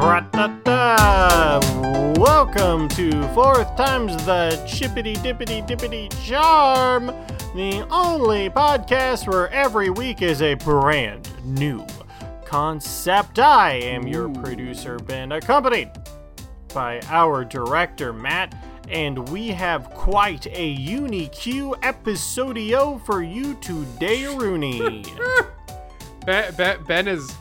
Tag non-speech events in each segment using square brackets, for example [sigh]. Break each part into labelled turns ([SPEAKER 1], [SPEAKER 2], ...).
[SPEAKER 1] Ra-ta-ta. Welcome to Fourth Times the Chippity Dippity Dippity Charm, the only podcast where every week is a brand new concept. I am your producer, Ben, accompanied by our director, Matt, and we have quite a unique episodio for you today, Rooney. [laughs]
[SPEAKER 2] Ben, ben, ben is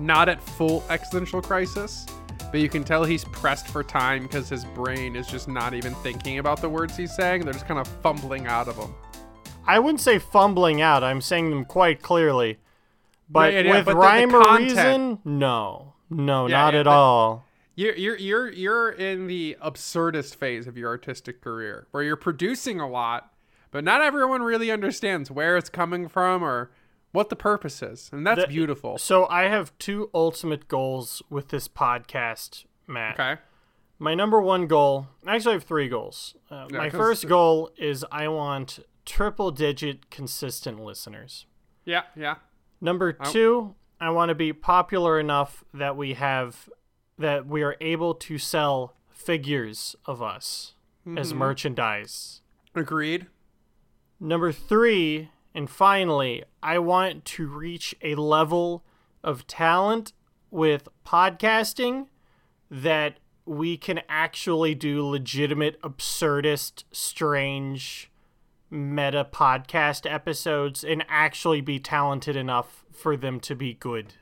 [SPEAKER 2] not at full existential crisis, but you can tell he's pressed for time because his brain is just not even thinking about the words he's saying. They're just kind of fumbling out of him.
[SPEAKER 1] I wouldn't say fumbling out. I'm saying them quite clearly. But
[SPEAKER 2] Yeah, yeah,
[SPEAKER 1] with
[SPEAKER 2] but
[SPEAKER 1] rhyme or reason, no. No,
[SPEAKER 2] Yeah,
[SPEAKER 1] not at all.
[SPEAKER 2] You're you're you're you're in the absurdist phase of your artistic career, where you're producing a lot, but not everyone really understands where it's coming from or what the purpose is, and that's
[SPEAKER 1] The-
[SPEAKER 2] beautiful.
[SPEAKER 1] So I have two ultimate goals with this podcast, Matt.
[SPEAKER 2] Okay.
[SPEAKER 1] My number one goal, actually, I have three goals. Uh,
[SPEAKER 2] Yeah,
[SPEAKER 1] my first goal is I want triple digit consistent listeners.
[SPEAKER 2] Yeah, yeah.
[SPEAKER 1] Number two, I want to be popular enough that we have that we are able to sell figures of us as merchandise.
[SPEAKER 2] Agreed.
[SPEAKER 1] Number three, and finally, I want to reach a level of talent with podcasting that we can actually do legitimate, absurdist, strange, meta podcast episodes and actually be talented enough for them to be good.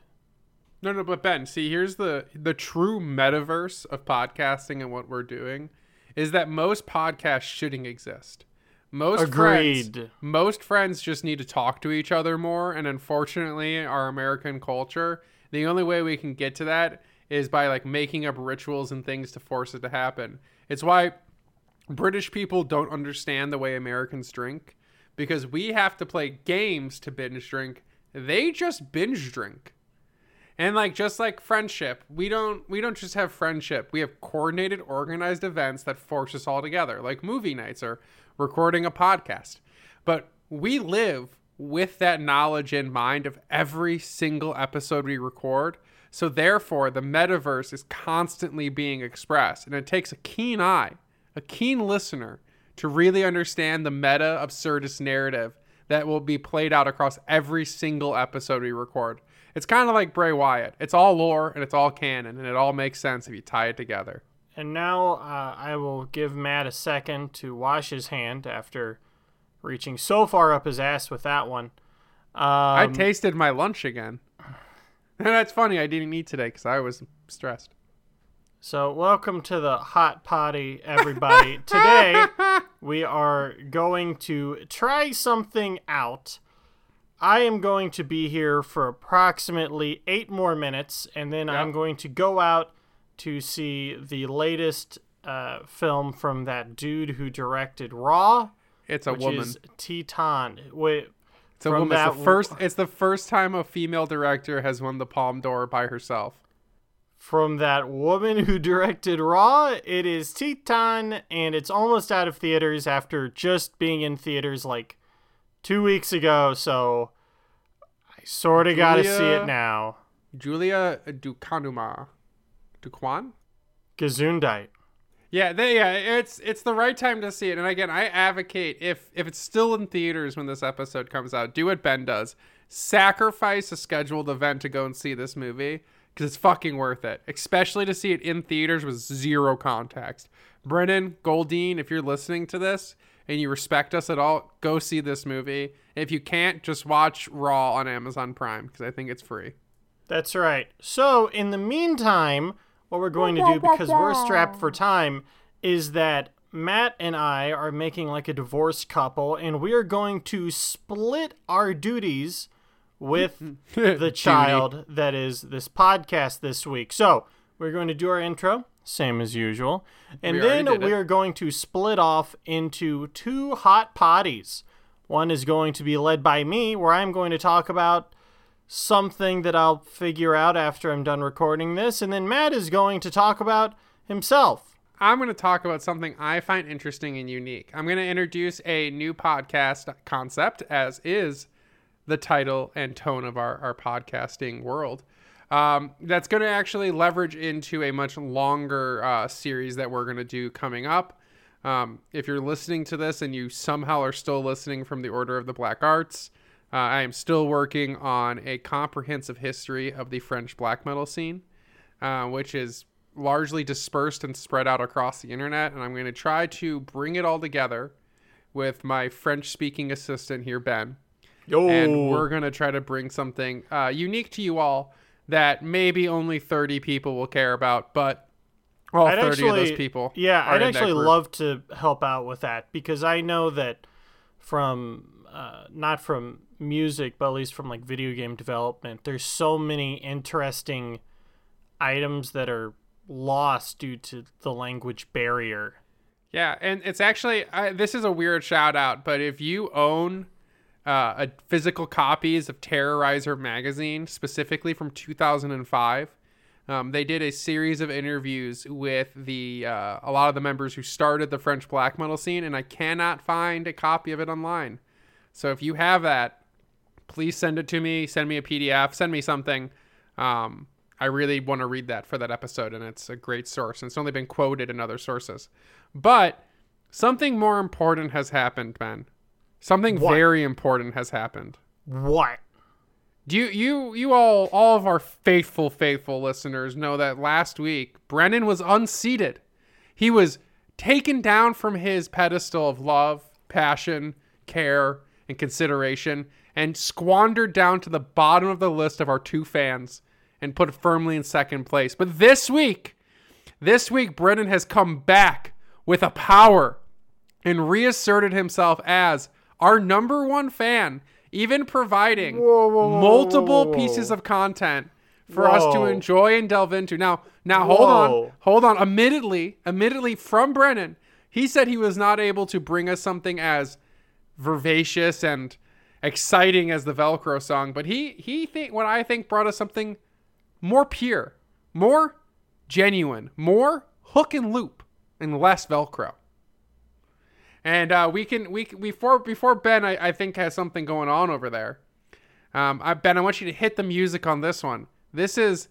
[SPEAKER 2] No, no, but Ben, see, here's the the true metaverse of podcasting and what we're doing is that most podcasts shouldn't exist. Most friends,
[SPEAKER 1] Agreed.
[SPEAKER 2] most friends just need to talk to each other more, and unfortunately, our American culture, the only way we can get to that is by like making up rituals and things to force it to happen. It's why British people don't understand the way Americans drink because we have to play games to binge drink. They just binge drink. And like just like friendship, we don't we don't just have friendship. We have coordinated organized events that force us all together, like movie nights or recording a podcast. But we live with that knowledge in mind of every single episode we record. So therefore, the metaverse is constantly being expressed, and it takes a keen eye, a keen listener to really understand the meta absurdist narrative that will be played out across every single episode we record. It's kind of like Bray Wyatt. It's all lore and it's all canon, and it all makes sense if you tie it together.
[SPEAKER 1] And now uh, I will give Matt a second to wash his hand after reaching so far up his ass with that one.
[SPEAKER 2] I
[SPEAKER 1] Um,
[SPEAKER 2] tasted my lunch again. [laughs] And that's funny. I didn't eat today because I was stressed.
[SPEAKER 1] So, welcome to the hot potty, everybody. [laughs] Today, we are going to try something out. I am going to be here for approximately eight more minutes, and then I'm going to go out to see the latest uh, film from that dude who directed Raw,
[SPEAKER 2] It's a woman.
[SPEAKER 1] is Titane. Wait,
[SPEAKER 2] It's a woman. It's the first. It's the first time a female director has won the Palme d'Or by herself.
[SPEAKER 1] from that woman who directed Raw. It is Titane, and it's almost out of theaters after just being in theaters like two weeks ago. So I sort of got to see it now.
[SPEAKER 2] Julia Dukanuma. Duquan?
[SPEAKER 1] Gesundheit.
[SPEAKER 2] Yeah, they, yeah, it's it's the right time to see it. And again, I advocate if if it's still in theaters when this episode comes out, do what Ben does. Sacrifice a scheduled event to go and see this movie because it's fucking worth it, especially to see it in theaters with zero context. Brennan Goldine, if you're listening to this and you respect us at all, go see this movie. If you can't, just watch Raw on Amazon Prime because I think it's free.
[SPEAKER 1] That's right. So, in the meantime, what we're going to do, because we're strapped for time, is that Matt and I are making like a divorced couple, and we are going to split our duties with [laughs] the child that is this podcast this week. So, we're going to do our intro, same as usual, and
[SPEAKER 2] We
[SPEAKER 1] then we are going to split off into two hot potties. One is going to be led by me, where I'm going to talk about something that I'll figure out after I'm done recording this, and then Matt is going to talk about himself.
[SPEAKER 2] I'm going to talk about something I find interesting and unique. I'm going to introduce a new podcast concept, as is the title and tone of our, our podcasting world. Um, that's going to actually leverage into a much longer uh, series that we're going to do coming up. Um, if you're listening to this and you somehow are still listening from the Order of the Black Arts, uh, I am still working on a comprehensive history of the French black metal scene, uh, which is largely dispersed and spread out across the internet. And I'm going to try to bring it all together with my French speaking assistant here, Ben.
[SPEAKER 1] Yo.
[SPEAKER 2] And we're going to try to bring something uh, unique to you all that maybe only 30 people will care about, but all
[SPEAKER 1] I'd
[SPEAKER 2] 30
[SPEAKER 1] actually,
[SPEAKER 2] of those people.
[SPEAKER 1] Yeah, I'd actually love to help out with that because I know that from uh, not from music, but at least from like video game development, there's so many interesting items that are lost due to the language barrier.
[SPEAKER 2] Yeah, and it's actually this is a weird shout out, but if you own uh, a physical copies of Terrorizer magazine, specifically from 2005, um, they did a series of interviews with the uh, a lot of the members who started the French black metal scene, and I cannot find a copy of it online. So if you have that, please send it to me. Send me a PDF. Send me something. Um, I really want to read that for that episode, and it's a great source. And it's only been quoted in other sources. But something more important has happened, Ben. Something
[SPEAKER 1] What?
[SPEAKER 2] very important has happened.
[SPEAKER 1] What?
[SPEAKER 2] Do you, you, you all, all of our faithful, faithful listeners know that last week Brennan was unseated. He was taken down from his pedestal of love, passion, care, and consideration, and squandered down to the bottom of the list of our two fans and put firmly in second place. But this week, this week, Brennan has come back with a power and reasserted himself as our number one fan, even providing
[SPEAKER 1] Whoa, whoa, whoa,
[SPEAKER 2] multiple pieces of content for us to enjoy and delve into. Now, now hold on, hold on. Admittedly, admittedly from Brennan, he said he was not able to bring us something as vivacious and exciting as the Velcro song, but he he think what I think brought us something more pure, more genuine, more hook and loop, and less Velcro. And uh, we can we before before Ben I, I think has something going on over there. Um, I Ben I want you to hit the music on this one. This is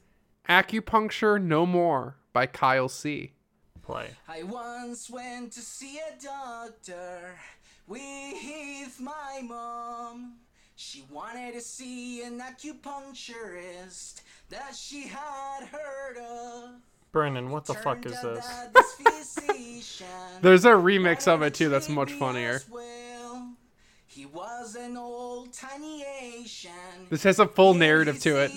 [SPEAKER 2] Acupuncture No More by Kyle C.
[SPEAKER 1] Play.
[SPEAKER 3] I once went to see a doctor with my mom. She wanted to see an acupuncturist that she had heard of.
[SPEAKER 1] Brennan, what the fuck is this?
[SPEAKER 3] this [laughs]
[SPEAKER 2] There's a remix of it too that's much funnier.
[SPEAKER 3] As well. He was an old tiny Asian.
[SPEAKER 2] This has a full narrative to it.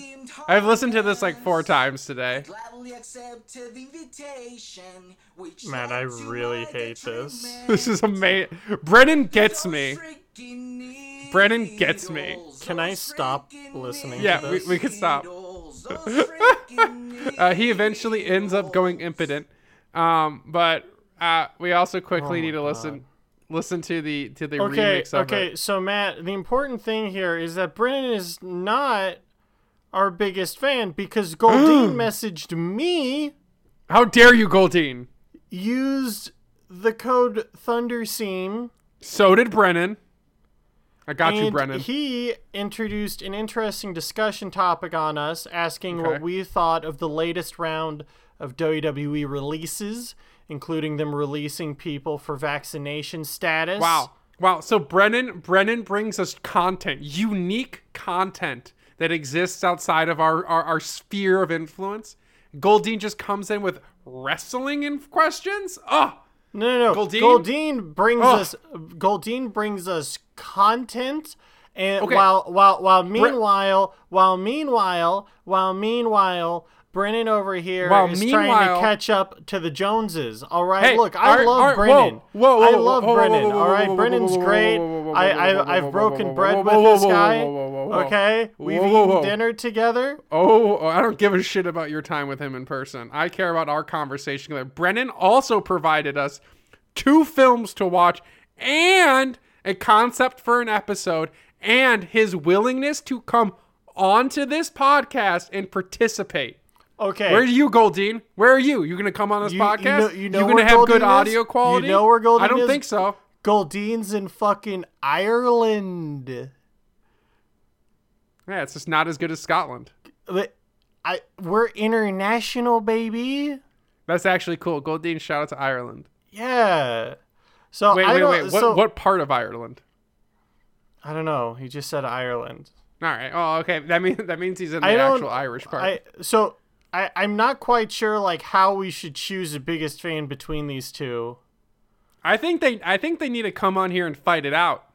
[SPEAKER 2] I've listened to this like four times today.
[SPEAKER 3] Gladly accepted the invitation, which
[SPEAKER 1] Man, I really hate this.
[SPEAKER 2] This is amazing. Brennan gets me. Brennan gets me.
[SPEAKER 1] Can I stop
[SPEAKER 3] freaking
[SPEAKER 1] listening to
[SPEAKER 2] Yeah, we, we could stop.
[SPEAKER 3] needles, [laughs] those freaking
[SPEAKER 2] Uh, he eventually ends up going impotent. Um, but uh, we also quickly
[SPEAKER 1] Oh
[SPEAKER 2] need to
[SPEAKER 1] God.
[SPEAKER 2] listen listen to the to the
[SPEAKER 1] Okay,
[SPEAKER 2] remix of
[SPEAKER 1] okay.
[SPEAKER 2] it.
[SPEAKER 1] So Matt, the important thing here is that Brennan is not our biggest fan because Goldine [gasps] messaged me,
[SPEAKER 2] How dare you, Goldine?
[SPEAKER 1] used the code Thunderseam,
[SPEAKER 2] So did Brennan. I got you, Brennan.
[SPEAKER 1] he introduced an interesting discussion topic on us, asking
[SPEAKER 2] Okay.
[SPEAKER 1] what we thought of the latest round of WWE releases, including them releasing people for vaccination status.
[SPEAKER 2] Wow. Wow. So Brennan Brennan brings us content, unique content that exists outside of our, our, our sphere of influence. Goldine just comes in with wrestling in questions. Oh,
[SPEAKER 1] No, no, no.
[SPEAKER 2] Goldine?
[SPEAKER 1] Goldine, brings
[SPEAKER 2] Ugh.
[SPEAKER 1] us. Goldine brings us content, and
[SPEAKER 2] Okay.
[SPEAKER 1] while while while meanwhile while meanwhile while meanwhile. Brennan over here
[SPEAKER 2] While
[SPEAKER 1] is trying to catch up to the Joneses. All right,
[SPEAKER 2] Hey,
[SPEAKER 1] look, I
[SPEAKER 2] are-
[SPEAKER 1] love
[SPEAKER 2] are-
[SPEAKER 1] Brennan.
[SPEAKER 2] whoa, whoa,
[SPEAKER 1] I
[SPEAKER 2] whoa,
[SPEAKER 1] love
[SPEAKER 2] whoa, whoa,
[SPEAKER 1] Brennan.
[SPEAKER 2] whoa, whoa,
[SPEAKER 1] all right, Brennan's great. I, I I've broken bread with this guy. Okay, we've eaten dinner together.
[SPEAKER 2] Oh, I don't give a shit about your time with him in person. I care about our conversation. Brennan also provided us two films to watch and a concept for an episode and his willingness to come onto this podcast and participate.
[SPEAKER 1] Okay,
[SPEAKER 2] Where are you, Goldine? Where are you? You gonna come on this
[SPEAKER 1] You- you
[SPEAKER 2] podcast?
[SPEAKER 1] know- you know
[SPEAKER 2] gonna have good
[SPEAKER 1] Goldine is?
[SPEAKER 2] audio
[SPEAKER 1] You
[SPEAKER 2] quality?
[SPEAKER 1] know where Goldine
[SPEAKER 2] I don't
[SPEAKER 1] is?
[SPEAKER 2] think so.
[SPEAKER 1] Goldine's in fucking Ireland.
[SPEAKER 2] Yeah, it's just not as good as Scotland.
[SPEAKER 1] But I we're international, baby.
[SPEAKER 2] That's actually cool. Goldine, shout out to Ireland.
[SPEAKER 1] Yeah. So
[SPEAKER 2] Wait,
[SPEAKER 1] I
[SPEAKER 2] wait, wait. What
[SPEAKER 1] so-
[SPEAKER 2] what part of Ireland?
[SPEAKER 1] I don't know. He just said Ireland.
[SPEAKER 2] All right. Oh, okay. That means that means he's in the actual Irish part.
[SPEAKER 1] I so I I'm not quite sure like how we should choose the biggest fan between these two.
[SPEAKER 2] I think they I think they need to come on here and fight it out.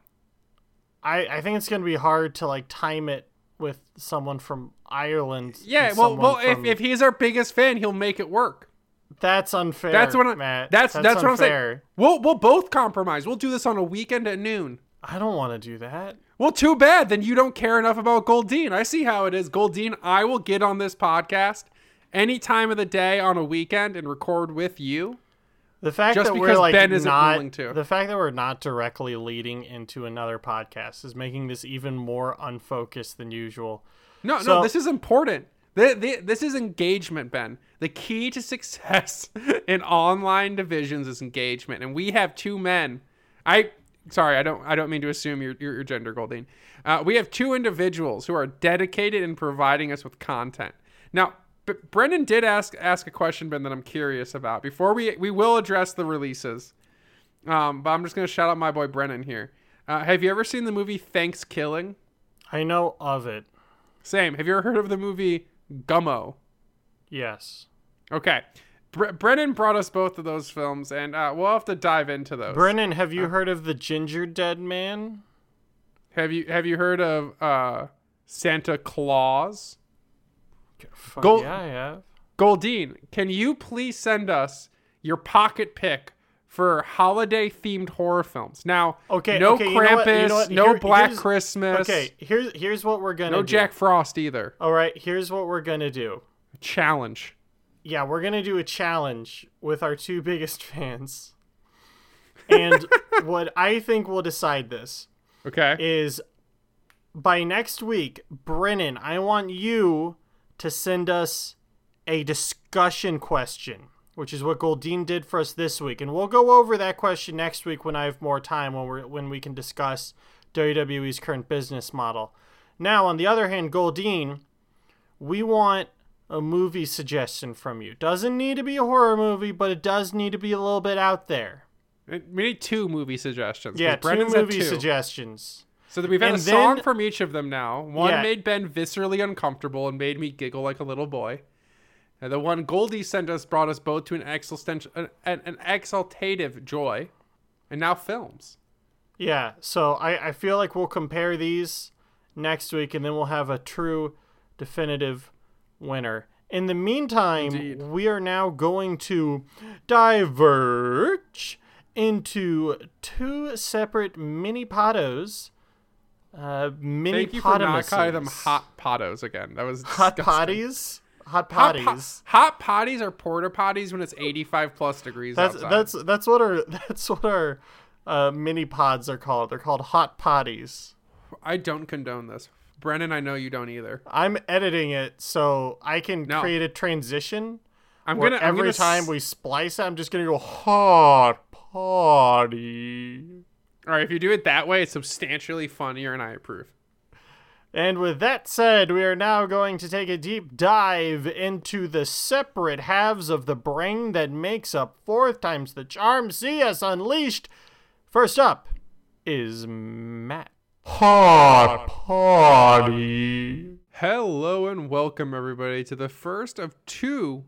[SPEAKER 1] I I think it's gonna be hard to like time it with someone from Ireland.
[SPEAKER 2] Yeah, well, well, if,
[SPEAKER 1] from-
[SPEAKER 2] if he's our biggest fan, he'll make it work.
[SPEAKER 1] that's unfair.
[SPEAKER 2] That's what I.
[SPEAKER 1] Matt.
[SPEAKER 2] That's that's, what I'm saying. We'll we'll both compromise. We'll do this on a weekend at noon.
[SPEAKER 1] I don't want to do that.
[SPEAKER 2] Well, too bad. Then you don't care enough about Goldine. I see how it is. Goldine, I will get on this podcast any time of the day on a weekend and record with you.
[SPEAKER 1] The fact
[SPEAKER 2] Just
[SPEAKER 1] that
[SPEAKER 2] because
[SPEAKER 1] we're like
[SPEAKER 2] Ben isn't
[SPEAKER 1] not
[SPEAKER 2] willing to.
[SPEAKER 1] the fact that we're not directly leading into another podcast is making this even more unfocused than usual.
[SPEAKER 2] No,
[SPEAKER 1] So-
[SPEAKER 2] no, this is important. Th- th- This is engagement, Ben. The key to [laughs] success in online divisions is engagement, and we have two men. I sorry, I don't, I don't mean to assume your your, your gender, Goldine. Uh, we have two individuals who are dedicated in providing us with content. Now, B- Brendan did ask ask a question, Ben, that I'm curious about. Before we we will address the releases, um, but I'm just gonna shout out my boy Brennan here. Uh, have you ever seen the movie Thanksgiving?
[SPEAKER 1] I know of it.
[SPEAKER 2] Same. Have you ever heard of the movie Gummo?
[SPEAKER 1] Yes.
[SPEAKER 2] Okay. Bre- Brennan brought us both of those films, and uh, we'll have to dive into those.
[SPEAKER 1] Brennan, have you heard of the Ginger Dead Man?
[SPEAKER 2] have you have you heard of uh, Santa Claus?
[SPEAKER 1] Fuck
[SPEAKER 2] Go-
[SPEAKER 1] yeah, I have.
[SPEAKER 2] Goldine, can you please send us your pocket pick for holiday themed horror films? Now,
[SPEAKER 1] Okay,
[SPEAKER 2] no
[SPEAKER 1] okay, you know
[SPEAKER 2] Krampus,
[SPEAKER 1] you know
[SPEAKER 2] no
[SPEAKER 1] Here-
[SPEAKER 2] Black Christmas,
[SPEAKER 1] Okay, here's here's what we're gonna
[SPEAKER 2] no
[SPEAKER 1] do.
[SPEAKER 2] Jack Frost either.
[SPEAKER 1] All right, here's what we're gonna do.
[SPEAKER 2] Challenge.
[SPEAKER 1] Yeah, we're gonna do a challenge with our two biggest [laughs] fans. And [laughs] what I think will decide this
[SPEAKER 2] Okay.
[SPEAKER 1] is by next week, Brennan, I want you to send us a discussion question, which is what Goldine did for us this week, and we'll go over that question next week when I have more time when we when we can discuss WWE's current business model. Now, on the other hand, Goldine, we want a movie suggestion from you. Doesn't need to be a horror movie, but it does need to be a little bit out there.
[SPEAKER 2] we need two movie suggestions.
[SPEAKER 1] Yeah, two movie
[SPEAKER 2] two.
[SPEAKER 1] suggestions.
[SPEAKER 2] So that we've had
[SPEAKER 1] And
[SPEAKER 2] a song from each of them now. One
[SPEAKER 1] Yeah.
[SPEAKER 2] made Ben viscerally uncomfortable and made me giggle like a little boy. And the one Goldie sent us brought us both to an, exultant, an, an, an exaltative joy. And now films.
[SPEAKER 1] Yeah, so I, I feel like we'll compare these next week and then we'll have a true definitive winner. In the meantime,
[SPEAKER 2] Indeed.
[SPEAKER 1] we are now going to diverge into two separate mini potos. Uh, mini
[SPEAKER 2] Thank you for not calling them hot potos again. That was
[SPEAKER 1] hot potties. Hot
[SPEAKER 2] Hot, po-
[SPEAKER 1] potties.
[SPEAKER 2] hot potties are porta potties when it's 85 plus degrees
[SPEAKER 1] That's
[SPEAKER 2] outside.
[SPEAKER 1] that's that's what our [laughs] that's what our uh, mini pods are called. They're called hot potties.
[SPEAKER 2] I don't condone this. Brennan, I know you don't either.
[SPEAKER 1] I'm editing it so I can
[SPEAKER 2] No.
[SPEAKER 1] create a transition
[SPEAKER 2] I'm gonna I'm
[SPEAKER 1] every
[SPEAKER 2] gonna
[SPEAKER 1] time
[SPEAKER 2] s-
[SPEAKER 1] we splice it, I'm just gonna go hot potty.
[SPEAKER 2] All right, if you do it that way, it's substantially funnier, and I approve.
[SPEAKER 1] And with that said, we are now going to take a deep dive into the separate halves of the brain that makes up fourth times the charm. See us unleashed. First up is Matt. Hot potty.
[SPEAKER 2] Hello and welcome everybody to the first of two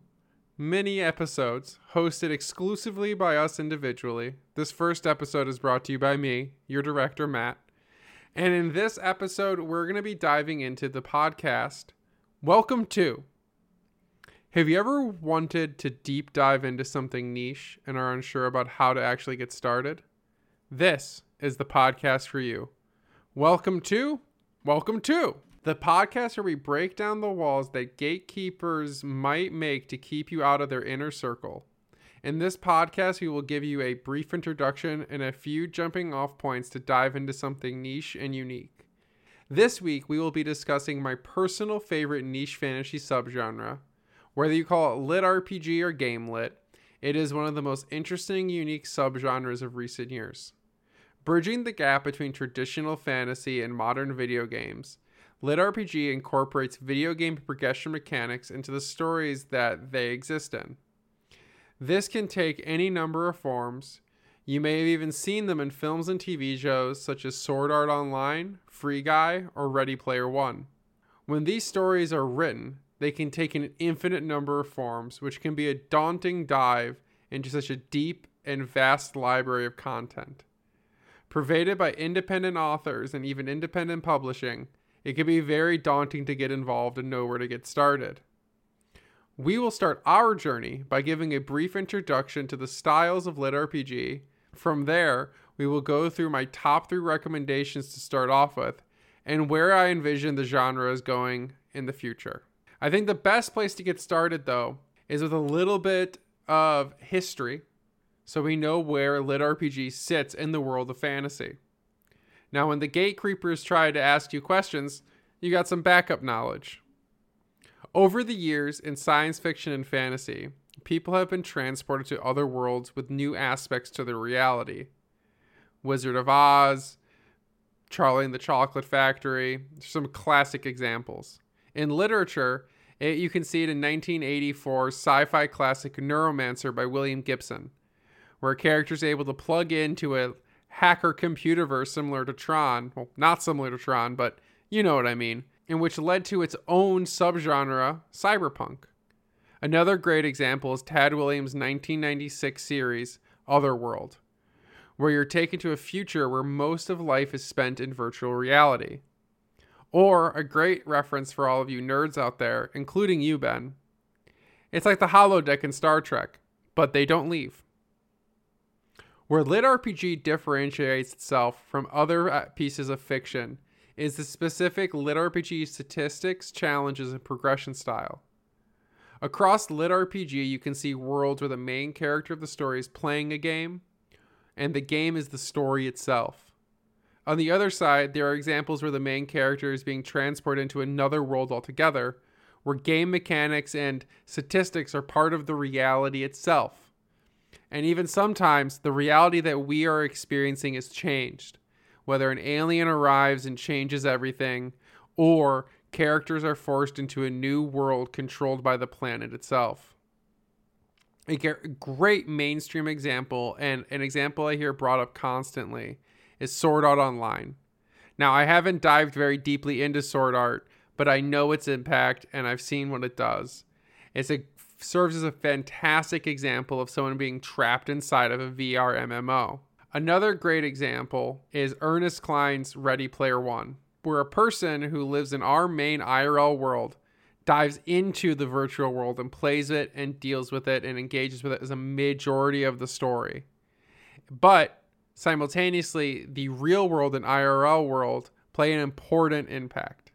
[SPEAKER 2] mini episodes hosted exclusively by us individually. This first episode is brought to you by me, your director Matt. And in this episode, we're going to be diving into the podcast Welcome to. Have you ever wanted to deep dive into something niche and are unsure about how to actually get started? This is the podcast for you. Welcome to Welcome to the podcast where we break down the walls that gatekeepers might make to keep you out of their inner circle. In this podcast, we will give you a brief introduction and a few jumping off points to dive into something niche and unique. This week, we will be discussing my personal favorite niche fantasy subgenre. Whether you call it lit RPG or game lit, it is one of the most interesting, unique subgenres of recent years. Bridging the gap between traditional fantasy and modern video games, Lit RPG incorporates video game progression mechanics into the stories that they exist in. This can take any number of forms. You may have even seen them in films and TV shows such as Sword Art Online, Free Guy, or Ready Player One. When these stories are written, they can take an infinite number of forms, which can be a daunting dive into such a deep and vast library of content. Pervaded by independent authors and even independent publishing, it can be very daunting to get involved and know where to get started. We will start our journey by giving a brief introduction to the styles of lit RPG. From there, we will go through my top three recommendations to start off with and where I envision the genre is going in the future. I think the best place to get started, though, is with a little bit of history so we know where lit RPG sits in the world of fantasy. Now, when the gate creepers try to ask you questions, you got some backup knowledge. Over the years in science fiction and fantasy, people have been transported to other worlds with new aspects to their reality. Wizard of Oz, Charlie and the Chocolate Factory, some classic examples. In literature, it, you can see it in 1984 sci fi classic Neuromancer by William Gibson, where a character is able to plug into a hacker computerverse similar to Tron. Well, not similar to Tron, but you know what I mean, in which led to its own subgenre, cyberpunk. Another great example is Tad Williams' 1996 series, Otherworld, where you're taken to a future where most of life is spent in virtual reality. Or a great reference for all of you nerds out there, including you, Ben. It's like the holodeck in Star Trek, but they don't leave. Where Lit RPG differentiates itself from other uh, pieces of fiction is the specific Lit RPG statistics, challenges, and progression style. Across Lit RPG, you can see worlds where the main character of the story is playing a game, and the game is the story itself. On the other side, there are examples where the main character is being transported into another world altogether, where game mechanics and statistics are part of the reality itself. And even sometimes the reality that we are experiencing is changed. Whether an alien arrives and changes everything, or characters are forced into a new world controlled by the planet itself. A great mainstream example, and an example I hear brought up constantly, is Sword Art Online. Now, I haven't dived very deeply into Sword Art, but I know its impact and I've seen what it does. It's a serves as a fantastic example of someone being trapped inside of a VR MMO. Another great example is Ernest Cline's Ready Player One, where a person who lives in our main IRL world dives into the virtual world and plays it and deals with it and engages with it as a majority of the story. But simultaneously, the real world and IRL world play an important impact.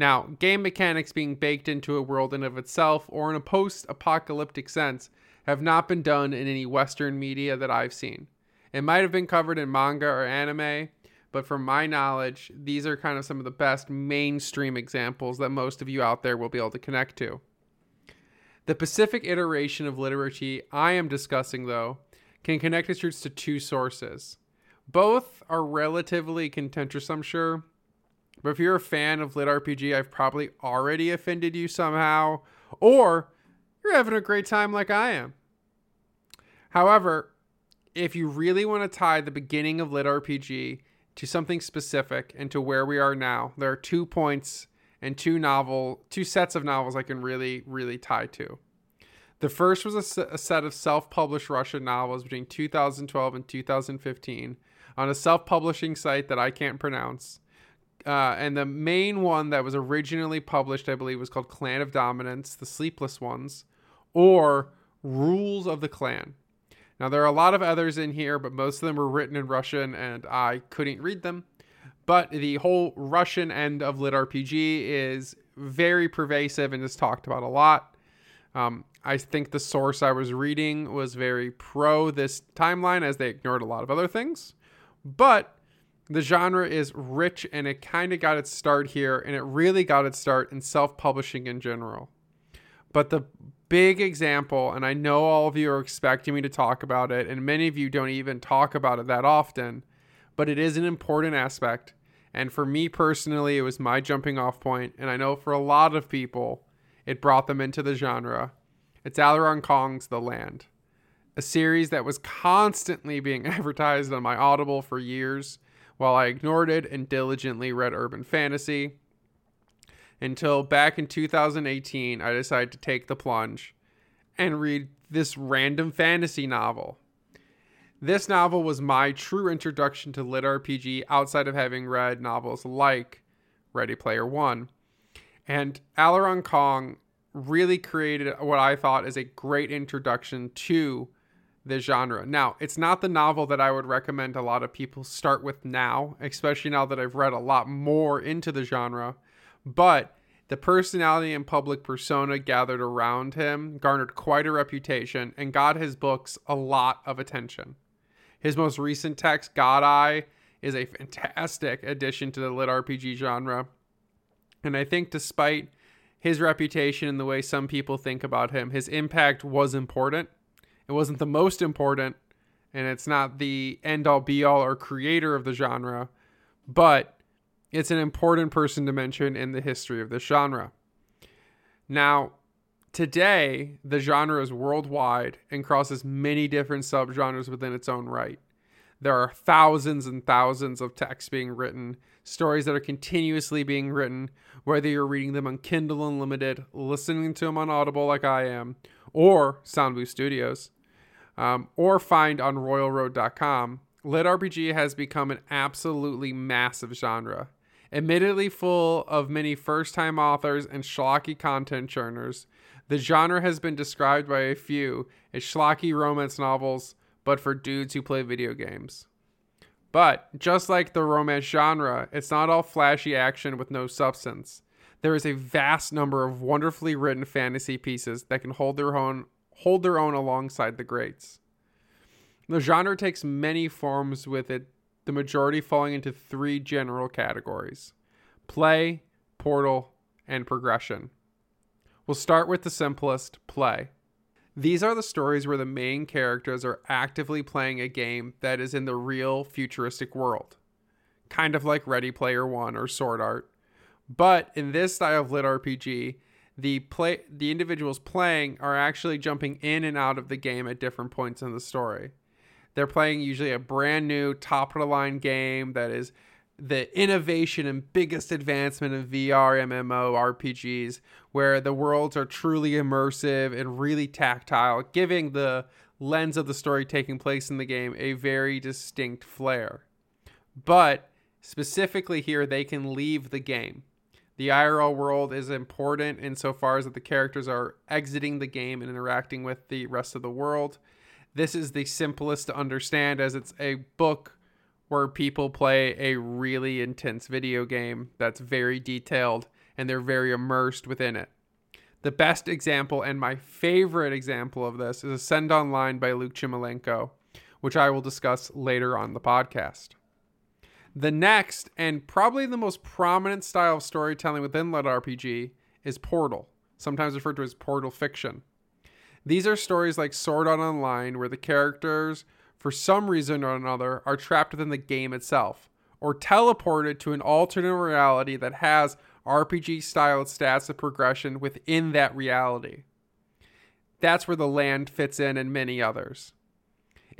[SPEAKER 2] Now, game mechanics being baked into a world in of itself or in a post-apocalyptic sense have not been done in any western media that I've seen. It might have been covered in manga or anime, but from my knowledge, these are kind of some of the best mainstream examples that most of you out there will be able to connect to. The Pacific iteration of literature I am discussing, though, can connect its roots to two sources. Both are relatively contentious, I'm sure, but if you're a fan of Lit RPG, I've probably already offended you somehow, or you're having a great time like I am. However, if you really want to tie the beginning of Lit RPG to something specific and to where we are now, there are two points and two novel, two sets of novels I can really, really tie to. The first was a, a set of self-published Russian novels between 2012 and 2015 on a self-publishing site that I can't pronounce uh, and the main one that was originally published, I believe, was called Clan of Dominance, The Sleepless Ones, or Rules of the Clan. Now, there are a lot of others in here, but most of them were written in Russian and I couldn't read them. But the whole Russian end of Lit RPG is very pervasive and is talked about a lot. Um, I think the source I was reading was very pro this timeline as they ignored a lot of other things. But the genre is rich and it kind of got its start here and it really got its start in self-publishing in general but the big example and i know all of you are expecting me to talk about it and many of you don't even talk about it that often but it is an important aspect And for me personally, it was my jumping off point, and I know for a lot of people, it brought them into the genre. It's Aleron Kong's The Land, a series that was constantly being [laughs] advertised on my Audible for years, while I ignored it and diligently read urban fantasy. Until back in 2018, I decided to take the plunge and read this random fantasy novel. This novel was my true introduction to lit RPG outside of having read novels like Ready Player One. And Aleron Kong really created what I thought is a great introduction to the genre. Now, it's not the novel that I would recommend a lot of people start with now, especially now that I've read a lot more into the genre, but the personality and public persona gathered around him garnered quite a reputation and got his books a lot of attention. His most recent text, God Eye, is a fantastic addition to the lit RPG genre. And I think despite his reputation and the way some people think about him, his impact was important. It wasn't the most important, and it's not the end all be all or creator of the genre, but it's an important person to mention in the history of the genre. Now, Today, the genre is worldwide and crosses many different subgenres within its own right. There are thousands and thousands of texts being written, stories that are continuously being written, whether you're reading them on Kindle Unlimited, listening to them on Audible like I am, or Soundbooth Studios, um, or find on royalroad.com. Lit RPG has become an absolutely massive genre. Admittedly full of many first time authors and schlocky content churners, the genre has been described by a few as schlocky romance novels, but for dudes who play video games. But just like the romance genre, it's not all flashy action with no substance. There is a vast number of wonderfully written fantasy pieces that can hold their own hold their own alongside the greats. The genre takes many forms with it, the majority falling into three general categories: play, portal, and progression. We'll start with the simplest play. These are the stories where the main characters are actively playing a game that is in the real futuristic world, kind of like Ready Player One or Sword Art. But in this style of lit RPG, the play the individuals playing are actually jumping in and out of the game at different points in the story. They're playing usually a brand new top of the line game that is the innovation and biggest advancement in VR MMO RPGs, where the worlds are truly immersive and really tactile, giving the lens of the story taking place in the game a very distinct flair. But specifically here, they can leave the game. The IRL world is important insofar as that the characters are exiting the game and interacting with the rest of the world. This is the simplest to understand as it's a book where people play a really intense video game that's very detailed and they're very immersed within it. The best example and my favorite example of this is Ascend Online by Luke Chmilenko, which I will discuss later on the podcast. The next and probably the most prominent style of storytelling within Lit RPG is Portal, sometimes referred to as Portal fiction. These are stories like Sword Art Online, where the characters for some reason or another, are trapped within the game itself, or teleported to an alternate reality that has RPG style stats of progression within that reality. That's where the land fits in, and many others.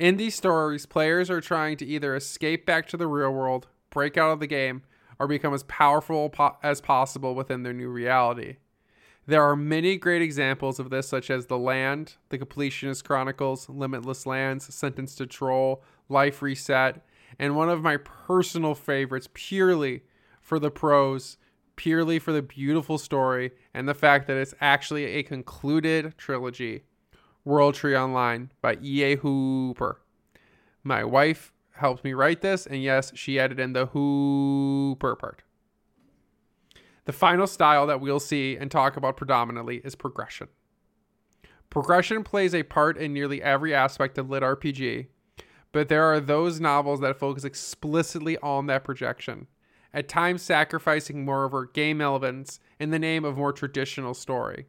[SPEAKER 2] In these stories, players are trying to either escape back to the real world, break out of the game, or become as powerful po- as possible within their new reality. There are many great examples of this, such as The Land, The Completionist Chronicles, Limitless Lands, Sentence to Troll, Life Reset, and one of my personal favorites, purely for the prose, purely for the beautiful story, and the fact that it's actually a concluded trilogy World Tree Online by E.A. Hooper. My wife helped me write this, and yes, she added in the Hooper part. The final style that we'll see and talk about predominantly is progression. Progression plays a part in nearly every aspect of lit RPG, but there are those novels that focus explicitly on that projection, at times sacrificing more of our game elements in the name of more traditional story.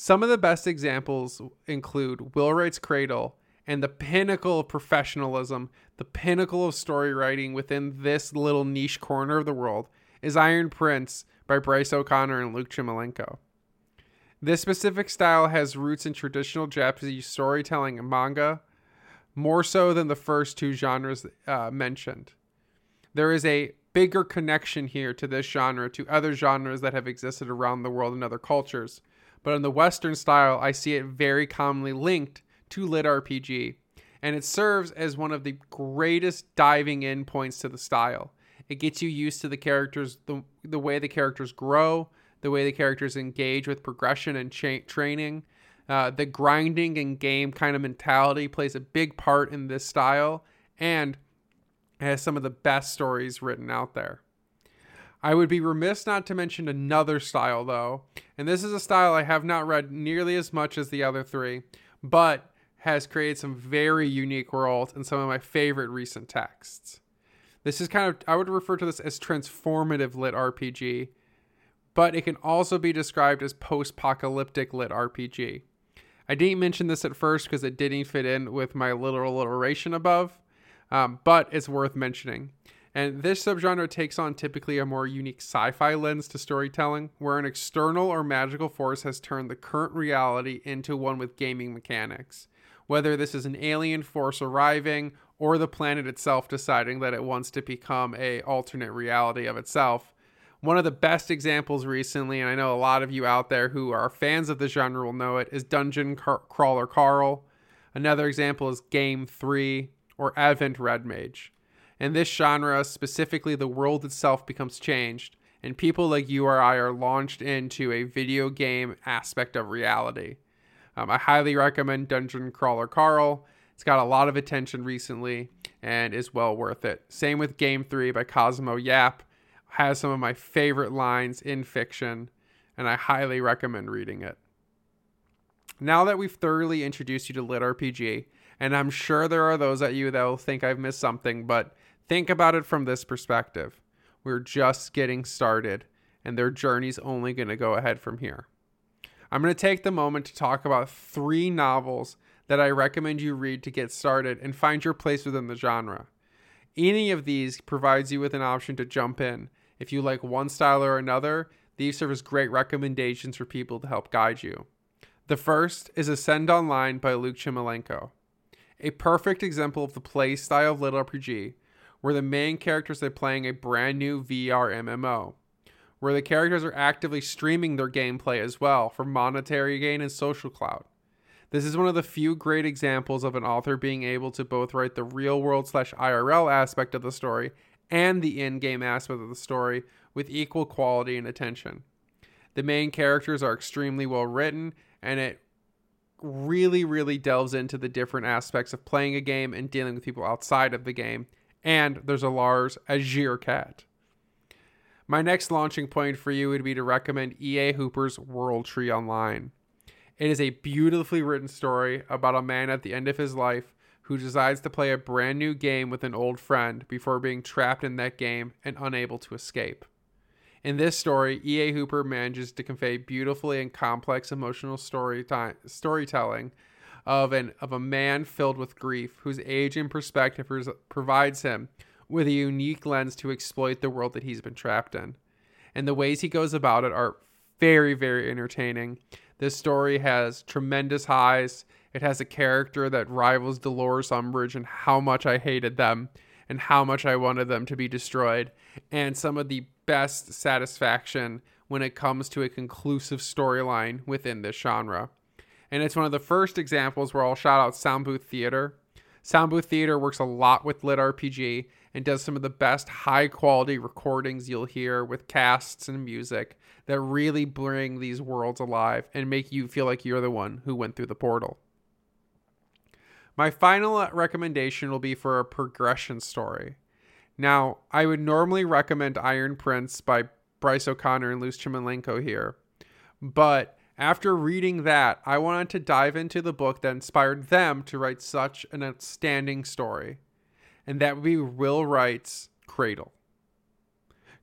[SPEAKER 2] Some of the best examples include Will Wight's Cradle And the pinnacle of professionalism, the pinnacle of story writing within this little niche corner of the world is Iron Prince by Bryce O'Connor and Luke Chmilenko. This specific style has roots in traditional Japanese storytelling and manga, more so than the first two genres uh, mentioned. There is a bigger connection here to this genre to other genres that have existed around the world in other cultures, but in the Western style, I see it very commonly linked to lit RPG, and it serves as one of the greatest diving in points to the style. It gets you used to the characters, the, the way the characters grow, the way the characters engage with progression and cha- training. Uh, the grinding and game kind of mentality plays a big part in this style and has some of the best stories written out there. I would be remiss not to mention another style, though, and this is a style I have not read nearly as much as the other three, but has created some very unique worlds and some of my favorite recent texts. This is kind of, I would refer to this as transformative lit RPG, but it can also be described as post apocalyptic lit RPG. I didn't mention this at first because it didn't fit in with my literal alliteration above, um, but it's worth mentioning. And this subgenre takes on typically a more unique sci fi lens to storytelling, where an external or magical force has turned the current reality into one with gaming mechanics. Whether this is an alien force arriving or the planet itself deciding that it wants to become a alternate reality of itself. One of the best examples recently, and I know a lot of you out there who are fans of the genre will know it, is Dungeon Crawler Carl. Another example is Game 3 or Advent Red Mage. In this genre, specifically, the world itself becomes changed, and people like you or I are launched into a video game aspect of reality. Um, I highly recommend Dungeon Crawler Carl. It's got a lot of attention recently and is well worth it. Same with Game 3 by Cosmo Yap. Has some of my favorite lines in fiction, and I highly recommend reading it. Now that we've thoroughly introduced you to Lit RPG, and I'm sure there are those at you that will think I've missed something, but think about it from this perspective. We're just getting started, and their journey's only going to go ahead from here. I'm going to take the moment to talk about three novels that I recommend you read to get started and find your place within the genre. Any of these provides you with an option to jump in. If you like one style or another, these serve as great recommendations for people to help guide you. The first is Ascend Online by Luke Chmilenko a perfect example of the play style of Lit RPG, where the main characters are playing a brand new VR MMO, where the characters are actively streaming their gameplay as well for monetary gain and social clout. This is one of the few great examples of an author being able to both write the real world slash IRL aspect of the story and the in game aspect of the story with equal quality and attention. The main characters are extremely well written, and it really, really delves into the different aspects of playing a game and dealing with people outside of the game. And there's a Lars Azure cat. My next launching point for you would be to recommend E.A. Hooper's World Tree Online. It is a beautifully written story about a man at the end of his life who decides to play a brand new game with an old friend before being trapped in that game and unable to escape. In this story, E.A. Hooper manages to convey beautifully and complex emotional story storytelling of an of a man filled with grief whose age and perspective provides him with a unique lens to exploit the world that he's been trapped in. And the ways he goes about it are very very entertaining. This story has tremendous highs. It has a character that rivals Dolores Umbridge and how much I hated them and how much I wanted them to be destroyed and some of the best satisfaction when it comes to a conclusive storyline within this genre. And it's one of the first examples where I'll shout out Soundbooth Theater. Soundbooth Theater works a lot with Lit RPG and does some of the best high quality recordings you'll hear with casts and music that really bring these worlds alive and make you feel like you're the one who went through the portal. My final recommendation will be for a progression story. Now, I would normally recommend Iron Prince by Bryce O'Connor and Luke Chmilenko here, but after reading that, I wanted to dive into the book that inspired them to write such an outstanding story, and that would be Will Wight's Cradle.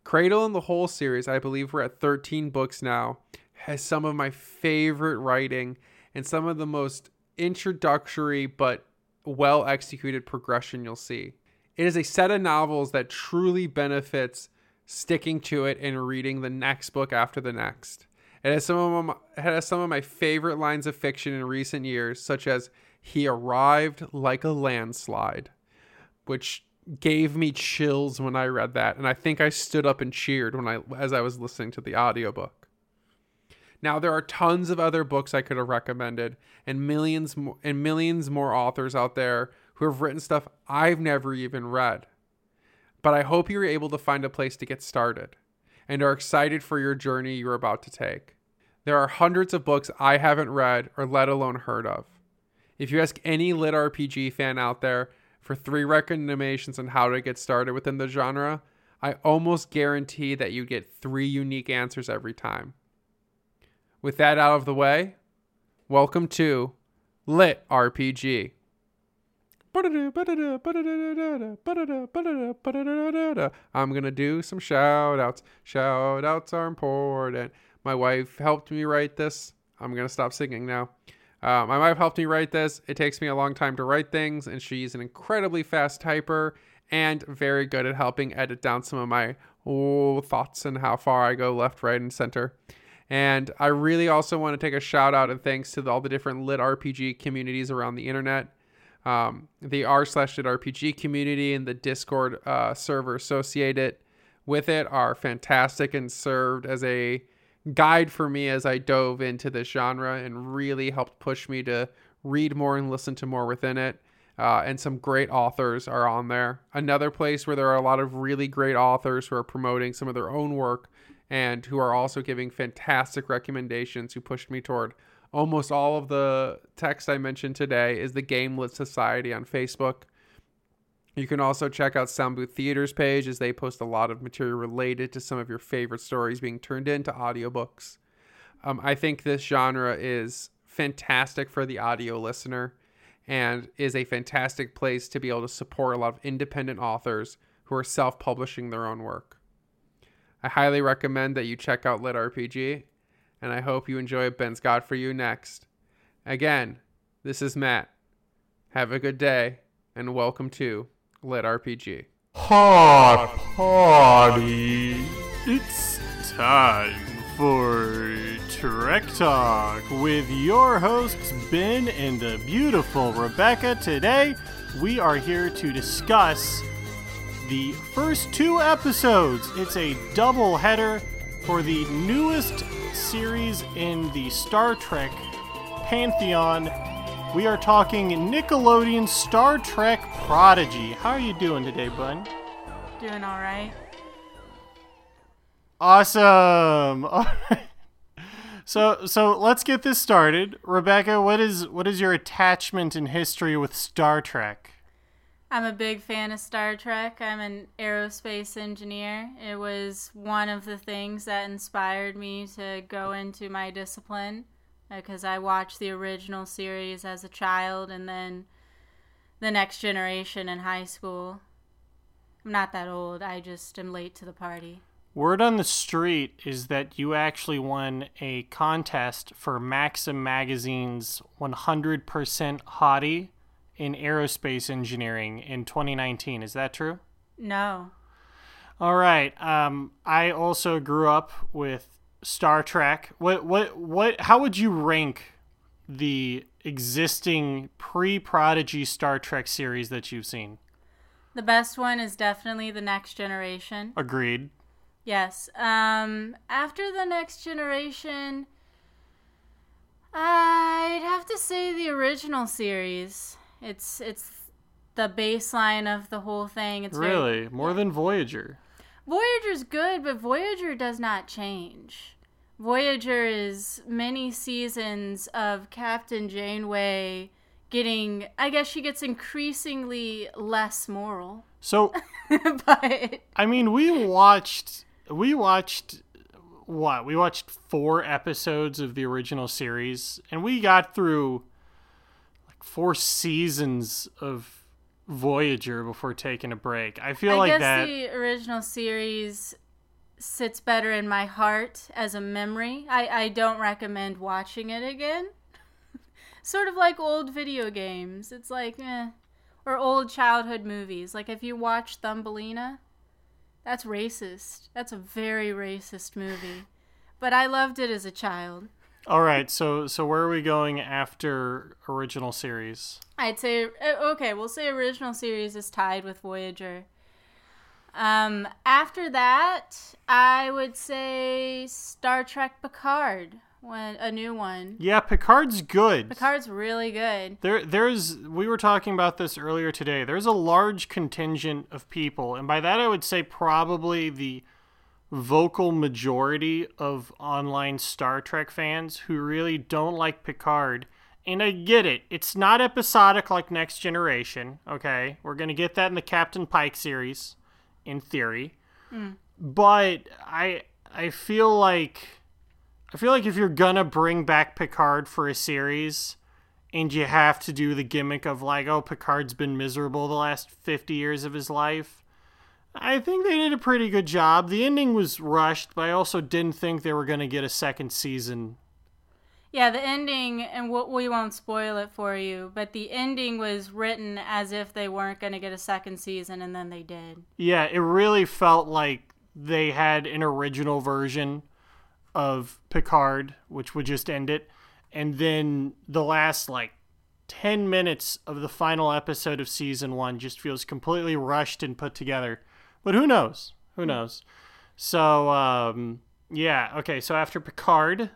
[SPEAKER 2] Cradle in the whole series, I believe we're at 13 books now, has some of my favorite writing and some of the most introductory but well executed progression you'll see. It is a set of novels that truly benefits sticking to it and reading the next book after the next. It has some of my, has some of my favorite lines of fiction in recent years, such as "He arrived like a landslide," which gave me chills when I read that, and I think I stood up and cheered when I as I was listening to the audiobook. Now there are tons of other books I could have recommended, and millions more, and millions more authors out there who have written stuff I've never even read. But I hope you're able to find a place to get started and are excited for your journey you're about to take. There are hundreds of books I haven't read or let alone heard of. If you ask any lit RPG fan out there for three recommendations on how to get started within the genre, I almost guarantee that you get three unique answers every time. With that out of the way, welcome to Lit RPG. I'm going to do some shout outs. Shout outs are important. My wife helped me write this. I'm going to stop singing now. Uh, my wife helped me write this. It takes me a long time to write things, and she's an incredibly fast typer and very good at helping edit down some of my oh, thoughts and how far I go left, right, and center. And I really also want to take a shout out and thanks to the, all the different lit RPG communities around the internet. Um, the r slash lit RPG community and the Discord uh, server associated with it are fantastic and served as a guide for me as I dove into this genre and really helped push me to read more and listen to more within it. Uh, and some great authors are on there. Another place where there are a lot of really great authors who are promoting some of their own work and who are also giving fantastic recommendations who pushed me toward almost all of the text I mentioned today is the Game Lit Society on Facebook. You can also check out Soundbooth Theater's page as they post a lot of material related to some of your favorite stories being turned into audiobooks. Um, I think this genre is fantastic for the audio listener and is a fantastic place to be able to support a lot of independent authors who are self publishing their own work. I highly recommend that you check out Lit RPG, and I hope you enjoy Ben's Got for You next. Again, this is Matt. Have a good day, and welcome to Lit RPG.
[SPEAKER 1] Hot party. It's time for Trek Talk with your hosts Ben and the beautiful Rebecca. Today, we are here to discuss the first two episodes. It's a double header for the newest series in the Star Trek pantheon. We are talking Nickelodeon Star Trek Prodigy. How are you doing today, bud?
[SPEAKER 4] Doing all right.
[SPEAKER 1] Awesome. [laughs] All right. So so let's get this started. Rebecca, what is what is your attachment and history with Star Trek?
[SPEAKER 4] I'm a big fan of Star Trek. I'm an aerospace engineer. It was one of the things that inspired me to go into my discipline because I watched the original series as a child and then the next generation in high school. I'm not that old. I just am late to the party.
[SPEAKER 1] Word on the street is that you actually won a contest for Maxim Magazine's 100% Hottie in aerospace engineering in 2019. Is that true?
[SPEAKER 4] No.
[SPEAKER 1] All right. Um, I also grew up with Star Trek. What what what? How would you rank the existing pre-Prodigy Star Trek series that you've seen?
[SPEAKER 4] The best one is definitely The Next Generation.
[SPEAKER 1] Agreed.
[SPEAKER 4] Yes. Um, after The Next Generation, I'd have to say the original series. It's it's the baseline of the whole thing. It's very-
[SPEAKER 1] Really, more than Voyager.
[SPEAKER 4] Voyager's good, but Voyager does not change. Voyager is many seasons of Captain Janeway getting I guess she gets increasingly less moral.
[SPEAKER 1] So [laughs]
[SPEAKER 4] but
[SPEAKER 1] I mean, we watched we watched what? We watched four episodes of the original series and we got through like four seasons of Voyager before taking a break. I feel
[SPEAKER 4] I
[SPEAKER 1] like that
[SPEAKER 4] the original series sits better in my heart as a memory. I, I don't recommend watching it again. [laughs] sort of like old video games. It's like, eh. Or old childhood movies. Like if you watch Thumbelina, that's racist. That's a very racist movie. But I loved it as a child.
[SPEAKER 1] All right, so so where are we going after original series?
[SPEAKER 4] I'd say uh, okay. We'll say original series is tied with Voyager. Um, after that, I would say Star Trek Picard, when a new one.
[SPEAKER 1] Yeah, Picard's good.
[SPEAKER 4] Picard's really good.
[SPEAKER 1] There, there's. We were talking about this earlier today. There's a large contingent of people, and by that I would say probably the vocal majority of online Star Trek fans who really don't like Picard. And I get it. It's not episodic like Next Generation, okay? We're going to get that in the Captain Pike series in theory. Mm. But I I feel like I feel like if you're to bring back Picard for a series and you have to do the gimmick of like, oh, Picard's been miserable the last 50 years of his life, I think they did a pretty good job. The ending was rushed, but I also didn't think they were going to get a second season.
[SPEAKER 4] Yeah, the ending, and we won't spoil it for you, but the ending was written as if they weren't going to get a second season, and then they did.
[SPEAKER 1] Yeah, it really felt like they had an original version of Picard, which would just end it. And then the last, like, 10 minutes of the final episode of season one just feels completely rushed and put together. But who knows? Who knows? So, um, yeah, okay, so after Picard,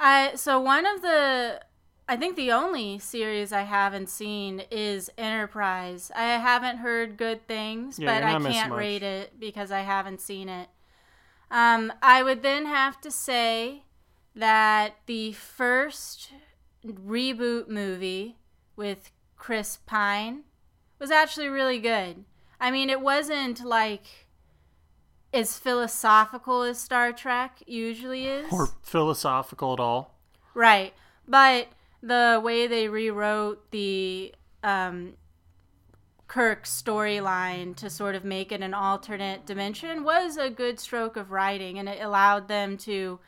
[SPEAKER 4] I so one of the I think the only series I haven't seen is Enterprise. I haven't heard good things,
[SPEAKER 1] Yeah,
[SPEAKER 4] but I can't rate it because I haven't seen it. Um, I would then have to say that the first reboot movie with Chris Pine was actually really good. I mean, it wasn't like as philosophical as Star Trek usually is.
[SPEAKER 1] or philosophical at all.
[SPEAKER 4] Right. But the way they rewrote the um, Kirk storyline to sort of make it an alternate dimension was a good stroke of writing, and it allowed them to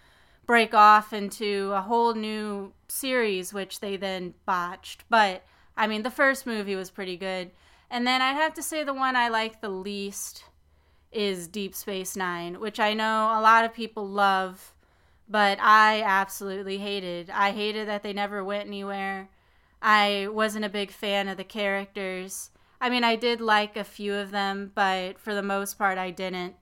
[SPEAKER 4] break off into a whole new series, which they then botched. But I mean, the first movie was pretty good. And then I'd have to say the one I like the least is Deep Space Nine, which I know a lot of people love but I absolutely hated. I hated that they never went anywhere. I wasn't a big fan of the characters. I mean, I did like a few of them, but for the most part, I didn't.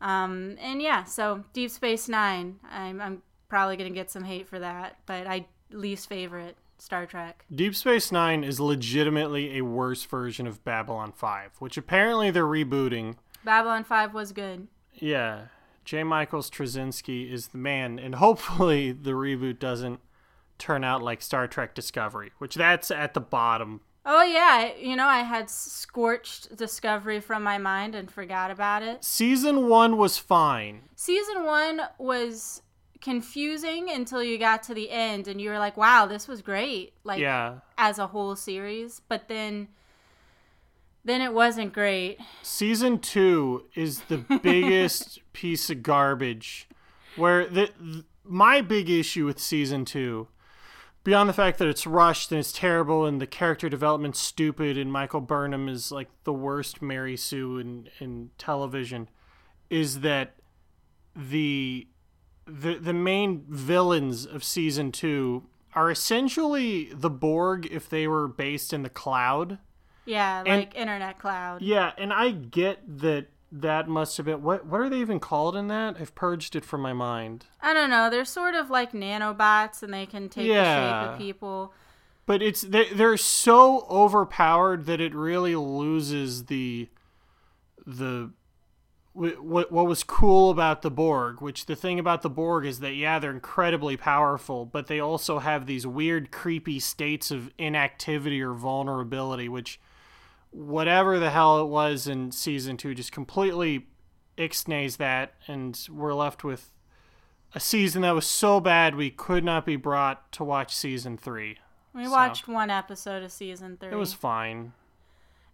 [SPEAKER 4] Um, and yeah, so Deep Space Nine. I'm, I'm probably gonna get some hate for that, but I least favorite Star Trek.
[SPEAKER 1] Deep Space Nine is legitimately a worse version of Babylon 5, which apparently they're rebooting.
[SPEAKER 4] Babylon Five was good.
[SPEAKER 1] Yeah, J. Michaels Straczynski is the man, and hopefully the reboot doesn't turn out like Star Trek Discovery, which that's at the bottom.
[SPEAKER 4] Oh yeah, you know I had scorched Discovery from my mind and forgot about it.
[SPEAKER 1] Season one was fine.
[SPEAKER 4] season one was confusing until you got to the end and you were like wow this was great like
[SPEAKER 1] Yeah.
[SPEAKER 4] as a whole series but then then it wasn't great
[SPEAKER 1] Season two is the [laughs] biggest piece of garbage. Where the, th my big issue with season two, beyond the fact that it's rushed and it's terrible and the character development's stupid and Michael Burnham is like the worst Mary Sue in in television, is that the the the main villains of season two are essentially the Borg if they were based in the cloud.
[SPEAKER 4] Yeah
[SPEAKER 1] And-
[SPEAKER 4] like internet cloud
[SPEAKER 1] Yeah, and I get that that must have been what what are they even called in that? I've purged it from my mind.
[SPEAKER 4] i don't know they're sort of like nanobots and they can take the shape of people
[SPEAKER 1] But it's they they're so overpowered that it really loses the the what what was cool about the Borg, which the thing about the Borg is that yeah, they're incredibly powerful, but they also have these weird creepy states of inactivity or vulnerability which whatever the hell it was in season 2 just completely ixnays that and we're left with a season that was so bad we could not be brought to watch season 3.
[SPEAKER 4] we
[SPEAKER 1] So-
[SPEAKER 4] watched one episode of season three
[SPEAKER 1] It was fine.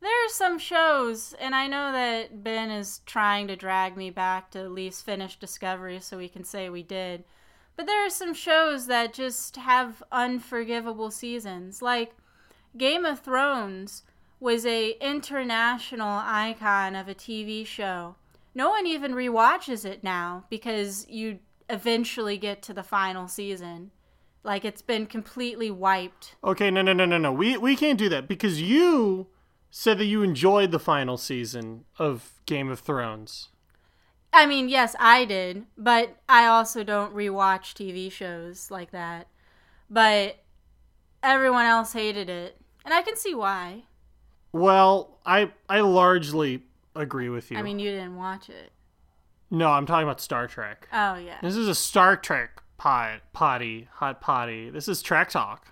[SPEAKER 4] There are some shows, and I know that Ben is trying to drag me back to at least finish Discovery so we can say we did. But there are some shows that just have unforgivable seasons. Like Game of Thrones was a international icon of a TV show. No one even rewatches it now because you eventually get to the final season. Like it's been completely wiped.
[SPEAKER 1] Okay, no, no, no, no, no. We we can't do that because you said that you enjoyed the final season of Game of Thrones.
[SPEAKER 4] I mean, yes, I did, but I also don't rewatch TV shows like that. But everyone else hated it, and I can see why.
[SPEAKER 1] Well, I I largely agree with you.
[SPEAKER 4] I mean, you didn't watch it.
[SPEAKER 1] no, I'm talking about Star Trek.
[SPEAKER 4] Oh yeah,
[SPEAKER 1] This is a Star Trek pot potty hot potty. This is Trek talk.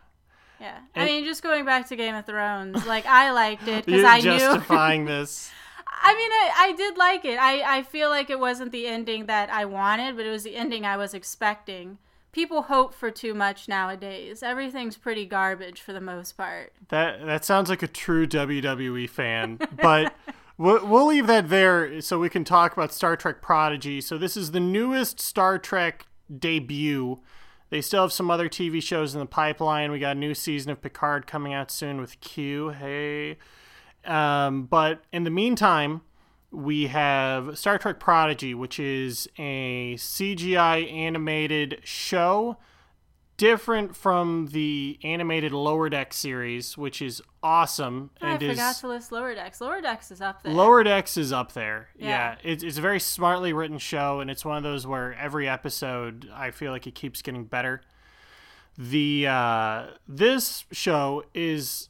[SPEAKER 4] yeah. I mean, just going back to Game of Thrones, like I liked it because I knew. [laughs]
[SPEAKER 1] justifying this.
[SPEAKER 4] I mean, I, I did like it. I, I feel like it wasn't the ending that I wanted, but it was the ending I was expecting. People hope for too much nowadays. Everything's pretty garbage for the most part.
[SPEAKER 1] That that sounds like a true WWE fan, but [laughs] we'll, we'll leave that there so we can talk about Star Trek Prodigy. So this is the newest Star Trek debut. They still have some other TV shows in the pipeline. We got a new season of Picard coming out soon with Q. Hey, um, but in the meantime, we have Star Trek Prodigy, which is a CGI animated show different from the animated Lower Deck series, which is awesome.
[SPEAKER 4] I
[SPEAKER 1] and
[SPEAKER 4] forgot
[SPEAKER 1] is
[SPEAKER 4] to list Lower Decks. Lower Decks is up there.
[SPEAKER 1] Lower Decks is up there. Yeah,
[SPEAKER 4] Yeah.
[SPEAKER 1] It's, it's a very smartly written show, and it's one of those where every episode I feel like it keeps getting better. The uh, this show is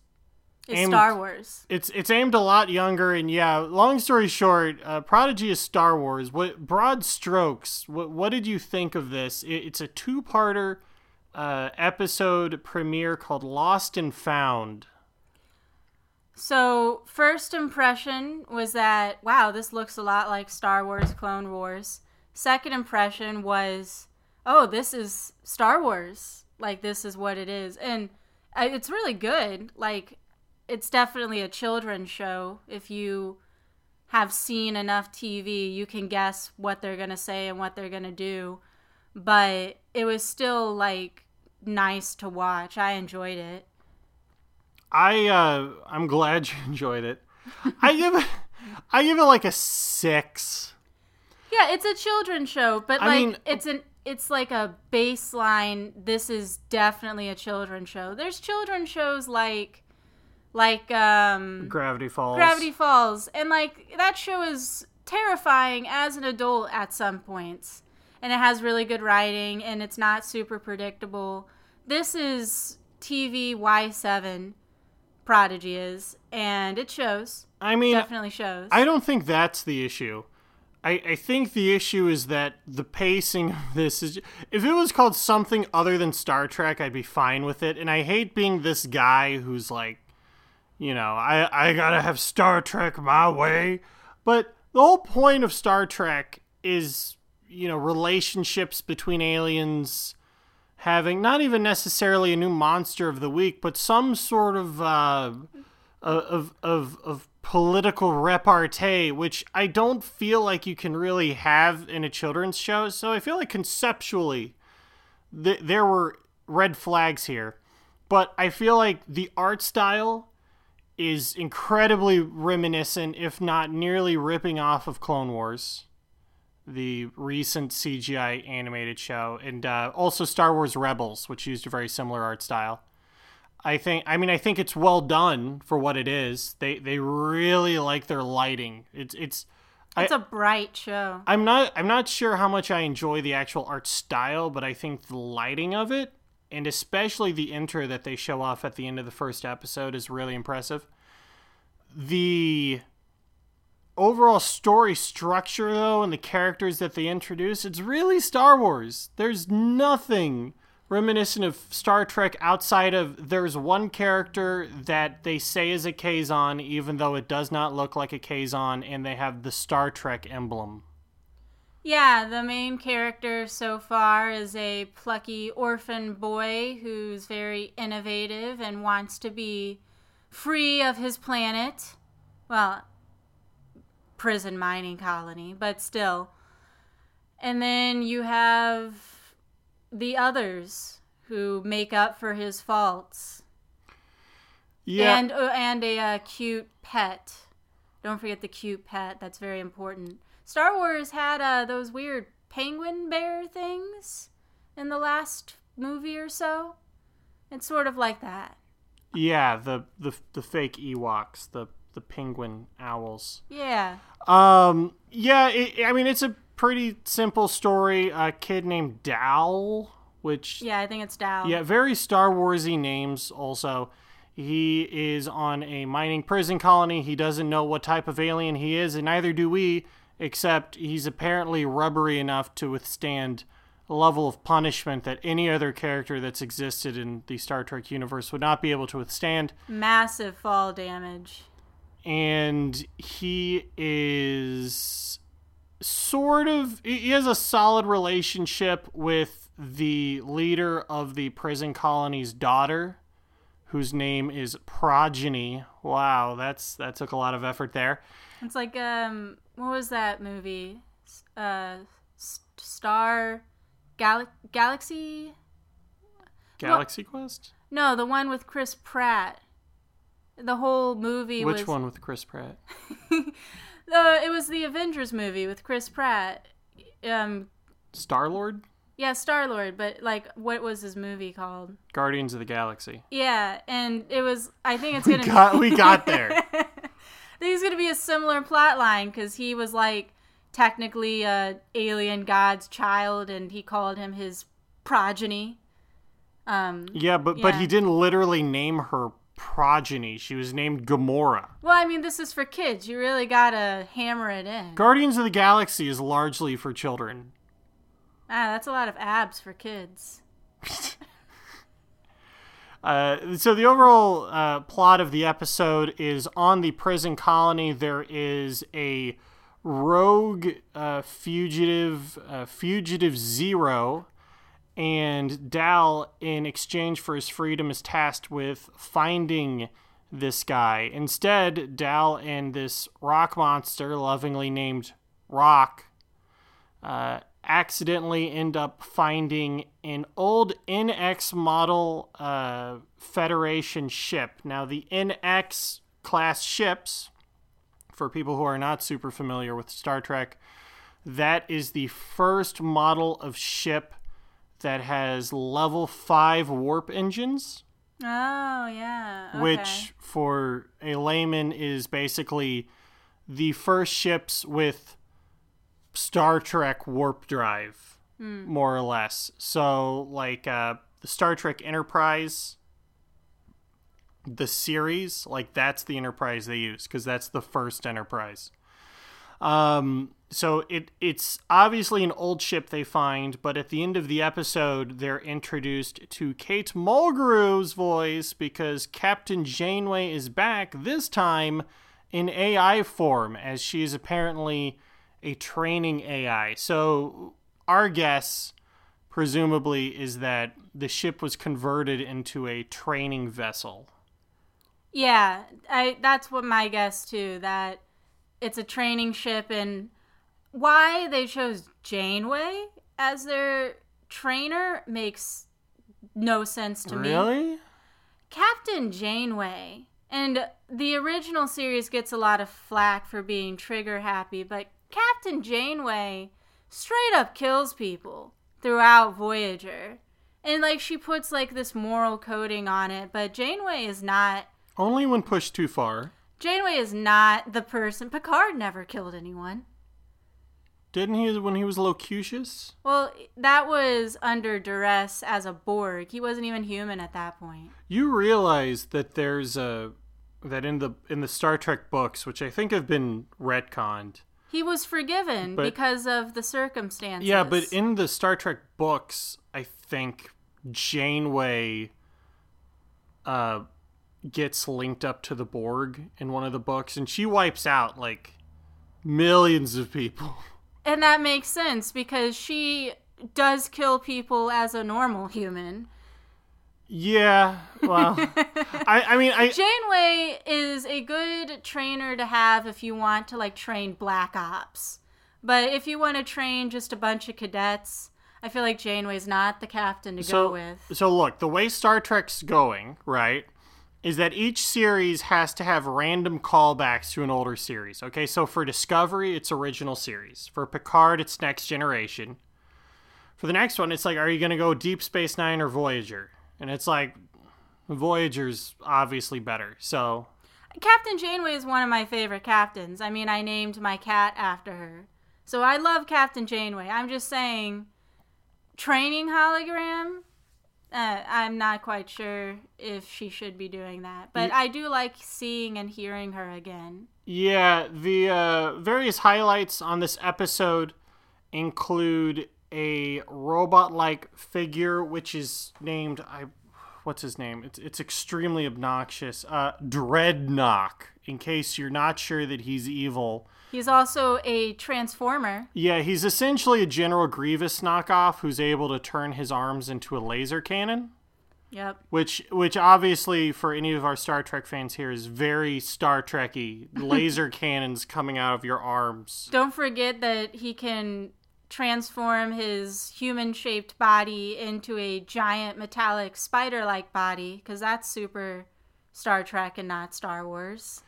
[SPEAKER 4] It's
[SPEAKER 1] aimed-
[SPEAKER 4] Star Wars.
[SPEAKER 1] it's it's aimed a lot younger, and yeah. Long story short, uh, Prodigy is Star Wars. What broad strokes? What what did you think of this? It, it's a two parter uh, episode premiere called Lost and Found.
[SPEAKER 4] So, first impression was that, wow, this looks a lot like Star Wars Clone Wars. Second impression was, oh, this is Star Wars. Like, this is what it is. And uh, it's really good. Like, it's definitely a children's show. If you have seen enough TV, you can guess what they're going to say and what they're going to do. But it was still, like, nice to watch. I enjoyed it.
[SPEAKER 1] I uh, I'm glad [laughs] you enjoyed it. I give it I give it like a six.
[SPEAKER 4] Yeah, it's a children's show, but
[SPEAKER 1] I
[SPEAKER 4] like
[SPEAKER 1] mean-
[SPEAKER 4] it's an it's like a baseline. This is definitely a children's show. There's children's shows like like um
[SPEAKER 1] Gravity Falls.
[SPEAKER 4] Gravity Falls, and like that show is terrifying as an adult at some points, and it has really good writing, and it's not super predictable. This is TV Y seven, Prodigy is, and it shows.
[SPEAKER 1] I mean,
[SPEAKER 4] Definitely shows.
[SPEAKER 1] I don't think that's the issue. I, I think the issue is that the pacing of this is. If it was called something other than Star Trek, I'd be fine with it. And I hate being this guy who's like, you know, I, I gotta have Star Trek my way. But the whole point of Star Trek is, you know, relationships between aliens having not even necessarily a new monster of the week, but some sort of uh, of of of political repartee, which I don't feel like you can really have in a children's show. So I feel like conceptually, th- there were red flags here, but I feel like the art style is incredibly reminiscent, if not nearly ripping off of Clone Wars, the recent CGI animated show, and uh, also Star Wars Rebels, which used a very similar art style. I think I mean I think it's well done for what it is. They they really like their lighting. It's it's
[SPEAKER 4] it's a bright show.
[SPEAKER 1] I'm not I'm not sure how much I enjoy the actual art style, but I think the lighting of it and especially the intro that they show off at the end of the first episode is really impressive. The overall story structure though and the characters that they introduce, it's really Star Wars. There's nothing reminiscent of Star Trek outside of there's one character that they say is a Kazon, even though it does not look like a Kazon, and they have the Star Trek emblem.
[SPEAKER 4] Yeah, the main character so far is a plucky orphan boy who's very innovative and wants to be free of his planet. Well, prison mining colony, but still. And then you have the others who make up for his faults.
[SPEAKER 1] Yeah.
[SPEAKER 4] And uh, and a uh, cute pet. Don't forget the cute pet. That's very important. Star Wars had uh, those weird penguin bear things in the last movie or so. It's sort of like that.
[SPEAKER 1] yeah, the, the the fake Ewoks, the the penguin owls.
[SPEAKER 4] Yeah.
[SPEAKER 1] Um, yeah, it, I mean it's a pretty simple story. A kid named Dal, which
[SPEAKER 4] Yeah, I think it's Dow.
[SPEAKER 1] Yeah, very Star Warsy names also. He is on a mining prison colony. He doesn't know what type of alien he is, and neither do we, except he's apparently rubbery enough to withstand a level of punishment that any other character that's existed in the Star Trek universe would not be able to withstand.
[SPEAKER 4] Massive fall damage.
[SPEAKER 1] And he is sort of he has a solid relationship with the leader of the prison colony's daughter whose name is progeny wow that's that took a lot of effort there
[SPEAKER 4] It's like um, what was that movie? Uh, Star, Gal- Galaxy.
[SPEAKER 1] galaxy quest
[SPEAKER 4] No, the one with Chris Pratt. The whole movie
[SPEAKER 1] which
[SPEAKER 4] was
[SPEAKER 1] one with chris pratt [laughs]
[SPEAKER 4] Uh, it was the Avengers movie with Chris Pratt. Um,
[SPEAKER 1] star lord
[SPEAKER 4] yeah, Star Lord, but like, what was his movie called?
[SPEAKER 1] guardians of the galaxy
[SPEAKER 4] Yeah, and it was. I think it's
[SPEAKER 1] we
[SPEAKER 4] gonna.
[SPEAKER 1] got we got [laughs] there
[SPEAKER 4] think it's gonna be a similar plot line because he was like technically a alien god's child, and he called him his progeny. Um,
[SPEAKER 1] yeah but but he didn't literally name her progeny she was named gamora
[SPEAKER 4] well, I mean, this is for kids. You really gotta hammer it in.
[SPEAKER 1] guardians of the galaxy is largely for children
[SPEAKER 4] Ah, that's a lot of abs for kids. [laughs]
[SPEAKER 1] Uh, so the overall uh, plot of the episode is on the prison colony. There is a rogue uh, fugitive, uh, fugitive zero, and Dal, in exchange for his freedom, is tasked with finding this guy. Instead, Dal and this rock monster, lovingly named Rock, uh, accidentally end up finding an old NX model uh, Federation ship. Now, the NX class ships, for people who are not super familiar with Star Trek, that is the first model of ship that has level 5 warp engines
[SPEAKER 4] Oh yeah. Okay.
[SPEAKER 1] which for a layman is basically the first ships with Star Trek warp drive, more or less. So, like uh, the Star Trek Enterprise, the series, like that's the Enterprise they use because that's the first Enterprise. Um, so it it's obviously an old ship they find, but at the end of the episode, they're introduced to Kate Mulgrew's voice because Captain Janeway is back this time in AI form, as she is apparently a training AI. So our guess, presumably, is that the ship was converted into a training vessel.
[SPEAKER 4] Yeah, I that's what my guess too. That it's a training ship, and why they chose Janeway as their trainer makes no sense to me.
[SPEAKER 1] Really?
[SPEAKER 4] Captain Janeway, and the original series gets a lot of flack for being trigger happy, but Captain Janeway straight up kills people throughout Voyager. And like she puts like this moral coding on it, but Janeway is not
[SPEAKER 1] Only when pushed too far.
[SPEAKER 4] Janeway is not the person. Picard never killed anyone.
[SPEAKER 1] Didn't he when he was Locutus?
[SPEAKER 4] Well, that was under duress as a Borg. He wasn't even human at that point.
[SPEAKER 1] You realize that there's a that in the in the Star Trek books, which I think have been retconned.
[SPEAKER 4] He was forgiven
[SPEAKER 1] But-
[SPEAKER 4] because of the circumstances.
[SPEAKER 1] Yeah, but in the Star Trek books, I think Janeway uh gets linked up to the Borg in one of the books and she wipes out like millions of people. [laughs]
[SPEAKER 4] and that makes sense because she does kill people as a normal human.
[SPEAKER 1] Yeah, well, I I mean I [laughs]
[SPEAKER 4] Janeway is a good trainer to have if you want to like train black ops. But if you want to train just a bunch of cadets, I feel like Janeway's not the captain to
[SPEAKER 1] so,
[SPEAKER 4] go with.
[SPEAKER 1] So look, the way Star Trek's going, right, is that each series has to have random callbacks to an older series. Okay, so for Discovery, it's original series. For Picard, it's Next Generation. For the next one, it's like, are you going to go Deep Space Nine or Voyager? And it's like, Voyager's obviously better. So
[SPEAKER 4] Captain Janeway is one of my favorite captains. I mean, I named my cat after her. So I love Captain Janeway. I'm just saying, training hologram, uh, I'm not quite sure if she should be doing that. But I do like seeing and hearing her again.
[SPEAKER 1] Yeah, the uh, various highlights on this episode include a robot-like figure, which is named I, what's his name? It's it's extremely obnoxious. Uh, Drednok. In case you're not sure that he's evil,
[SPEAKER 4] He's also a transformer.
[SPEAKER 1] yeah, he's essentially a General Grievous knockoff who's able to turn his arms into a laser cannon.
[SPEAKER 4] Yep.
[SPEAKER 1] Which, which obviously for any of our Star Trek fans here is very Star Trekky. [laughs] Laser cannons coming out of your arms.
[SPEAKER 4] Don't forget that he can transform his human shaped body into a giant metallic spider like body, because that's super Star Trek and not Star Wars.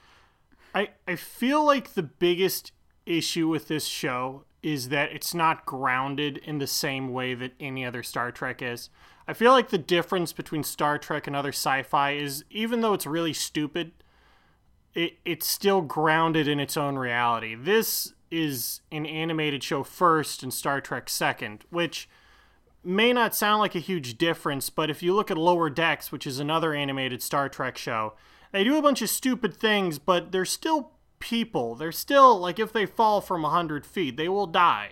[SPEAKER 1] I, I feel like the biggest issue with this show is that it's not grounded in the same way that any other Star Trek is. I feel like the difference between Star Trek and other sci-fi is even though it's really stupid, it it's still grounded in its own reality. This is an animated show first and Star Trek second, which may not sound like a huge difference, but if you look at Lower Decks, which is another animated Star Trek show, they do a bunch of stupid things, but they're still people. They're still like if they fall from a hundred feet, they will die.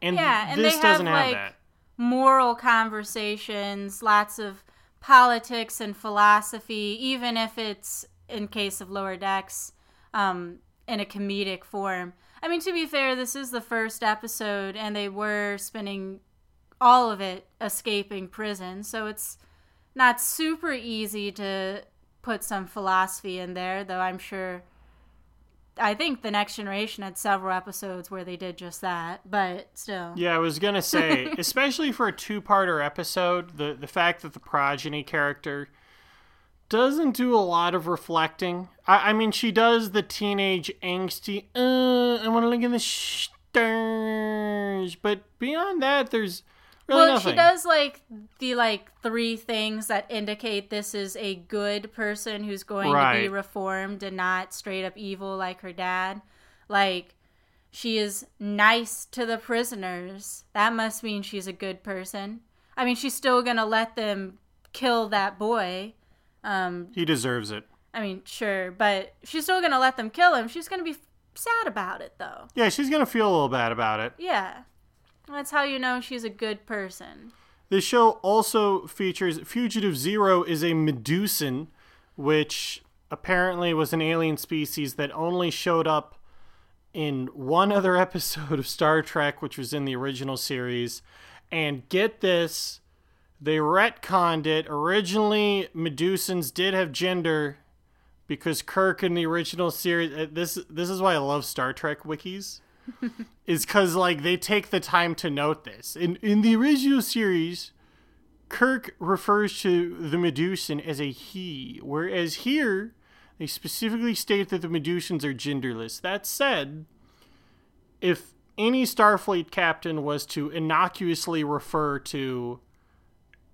[SPEAKER 1] And
[SPEAKER 4] Yeah, and
[SPEAKER 1] this
[SPEAKER 4] they have,
[SPEAKER 1] doesn't have
[SPEAKER 4] like,
[SPEAKER 1] that.
[SPEAKER 4] moral conversations, lots of politics and philosophy, even if it's in case of lower decks, um, in a comedic form. I mean, to be fair, this is the first episode, and they were spending all of it escaping prison, so it's not super easy to put some philosophy in there, though I'm sure. I think the next generation had several episodes where they did just that, but still.
[SPEAKER 1] Yeah, I was gonna say, [laughs] especially for a two-parter episode, the the fact that the progeny character doesn't do a lot of reflecting. I, I mean, she does the teenage angsty. Uh, I want to look in the stars, but beyond that, there's really
[SPEAKER 4] well,
[SPEAKER 1] nothing.
[SPEAKER 4] she does like the like three things that indicate this is a good person who's going to be reformed and not straight up evil like her dad. Like she is nice to the prisoners. That must mean she's a good person. I mean, she's still going to let them kill that boy. Um,
[SPEAKER 1] He deserves it.
[SPEAKER 4] I mean, sure, but she's still going to let them kill him. She's going to be sad about it though.
[SPEAKER 1] Yeah, she's gonna feel a little bad about it.
[SPEAKER 4] Yeah. That's how you know she's a good person.
[SPEAKER 1] This show also features Fugitive Zero is a Medusan, which apparently was an alien species that only showed up in one other [laughs] episode of Star Trek, which was in the original series. And get this, they retconned it. Originally, Medusans did have gender because Kirk in the original series. uh, This this is why I love Star Trek wikis [laughs] is because like they take the time to note this. In in the original series, Kirk refers to the Medusan as a he, whereas here they specifically state that the Medusans are genderless. That said, if any Starfleet captain was to innocuously refer to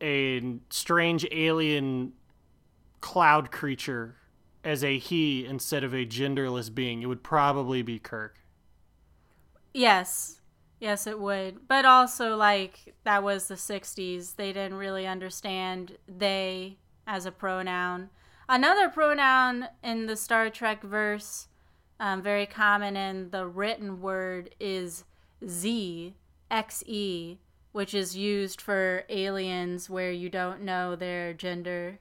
[SPEAKER 1] a strange alien cloud creature as a he instead of a genderless being, it would probably be Kirk.
[SPEAKER 4] Yes. Yes, it would. But also, like, that was the 60s. They didn't really understand they as a pronoun. Another pronoun in the Star Trek verse, um, very common in the written word, is Z, XE, which is used for aliens where you don't know their gender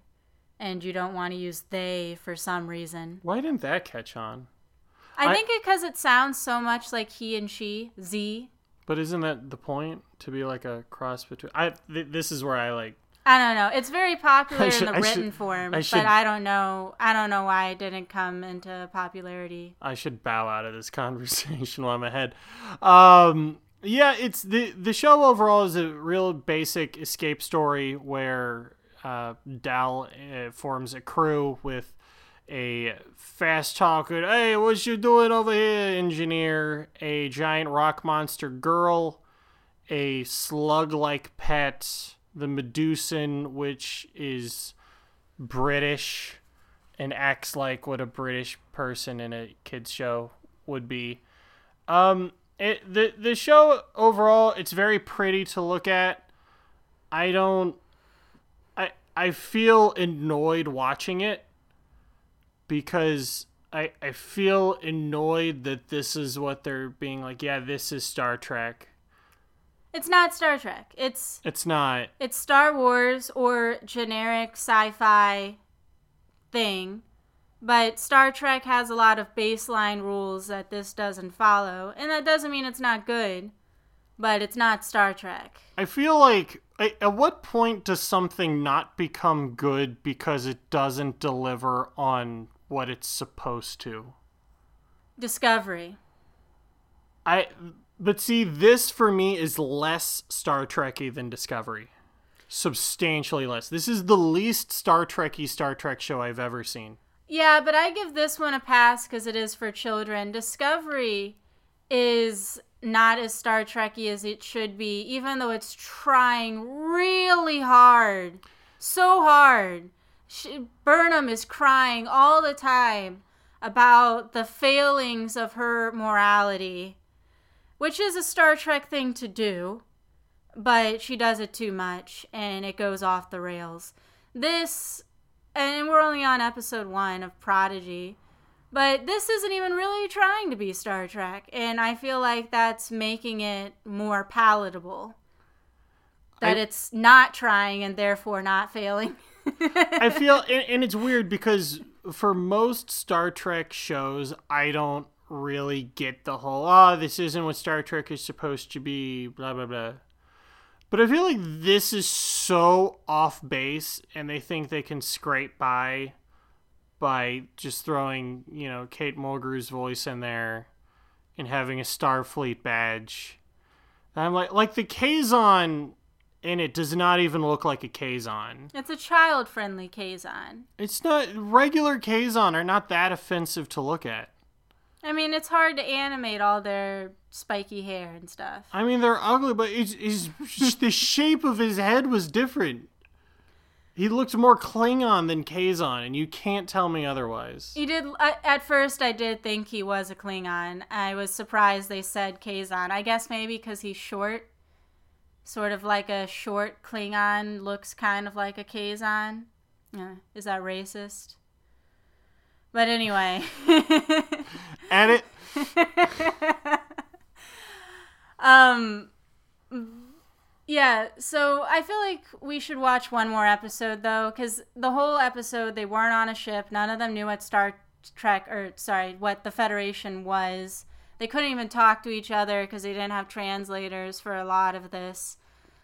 [SPEAKER 4] and you don't want to use they for some reason.
[SPEAKER 1] Why didn't that catch on?
[SPEAKER 4] I,
[SPEAKER 1] I-
[SPEAKER 4] think because it sounds so much like he and she, Z.
[SPEAKER 1] But isn't that the point to be like a cross between? I th- this is where I like.
[SPEAKER 4] I don't know. It's very popular
[SPEAKER 1] should-
[SPEAKER 4] in the
[SPEAKER 1] I
[SPEAKER 4] written
[SPEAKER 1] should-
[SPEAKER 4] form,
[SPEAKER 1] I should-
[SPEAKER 4] but I don't know. I don't know why it didn't come into popularity.
[SPEAKER 1] I should bow out of this [laughs] conversation while I'm ahead. Um, Yeah, it's the the show overall is a real basic escape story where uh, Dal uh, forms a crew with a fast talking, hey, what you doing over here, engineer? A giant rock monster girl, a slug like pet, the Medusan, which is British and acts like what a British person in a kids show would be. Um, it the the show overall, it's very pretty to look at. I don't, I I feel annoyed watching it because I I feel annoyed that this is what they're being like. Yeah, this is Star Trek.
[SPEAKER 4] It's not Star Trek. It's
[SPEAKER 1] It's not.
[SPEAKER 4] it's Star Wars or generic sci-fi thing. But Star Trek has a lot of baseline rules that this doesn't follow, and that doesn't mean it's not good, but it's not Star Trek.
[SPEAKER 1] I feel like I- at what point does something not become good because it doesn't deliver on what it's supposed to?
[SPEAKER 4] Discovery.
[SPEAKER 1] I but see this for me is less Star Trekky than Discovery. Substantially less. This is the least Star Trekky Star Trek show I've ever seen.
[SPEAKER 4] Yeah, but I give this one a pass because it is for children. Discovery is not as Star Trekky as it should be, even though it's trying really hard. So hard. She, Burnham is crying all the time about the failings of her morality, which is a Star Trek thing to do, but she does it too much and it goes off the rails. This and we're only on episode one of Prodigy. But this isn't even really trying to be Star Trek, and I feel like that's making it more palatable. That
[SPEAKER 1] I-
[SPEAKER 4] it's not trying and therefore not failing.
[SPEAKER 1] I [laughs] feel and, and it's weird because for most Star Trek shows I don't really get the whole oh this isn't what Star Trek is supposed to be blah blah blah. But I feel like this is so off base and they think they can scrape by by just throwing, you know, Kate Mulgrew's voice in there and having a Starfleet badge. And I'm like like the Kazon in it does not even look like a Kazon.
[SPEAKER 4] it's a child friendly Kazon.
[SPEAKER 1] It's not regular Kazon are not that offensive to look at.
[SPEAKER 4] I mean, it's hard to animate all their spiky hair and stuff.
[SPEAKER 1] I mean, they're ugly, but it's, it's the shape of his head was different. He looked more Klingon than Kazon, and you can't tell me otherwise.
[SPEAKER 4] He did. I- At first, I did think he was a Klingon. I was surprised they said Kazon. I guess maybe because he's short. Sort of like a short Klingon looks kind of like a Kazon. Yeah, is that racist? But anyway.
[SPEAKER 1] And it, [laughs]
[SPEAKER 4] um yeah so i feel like we should watch one more episode though because the whole episode they weren't on a ship. None of them knew what star trek or sorry what the federation was. They couldn't even talk to each other because they didn't have translators for a lot of this.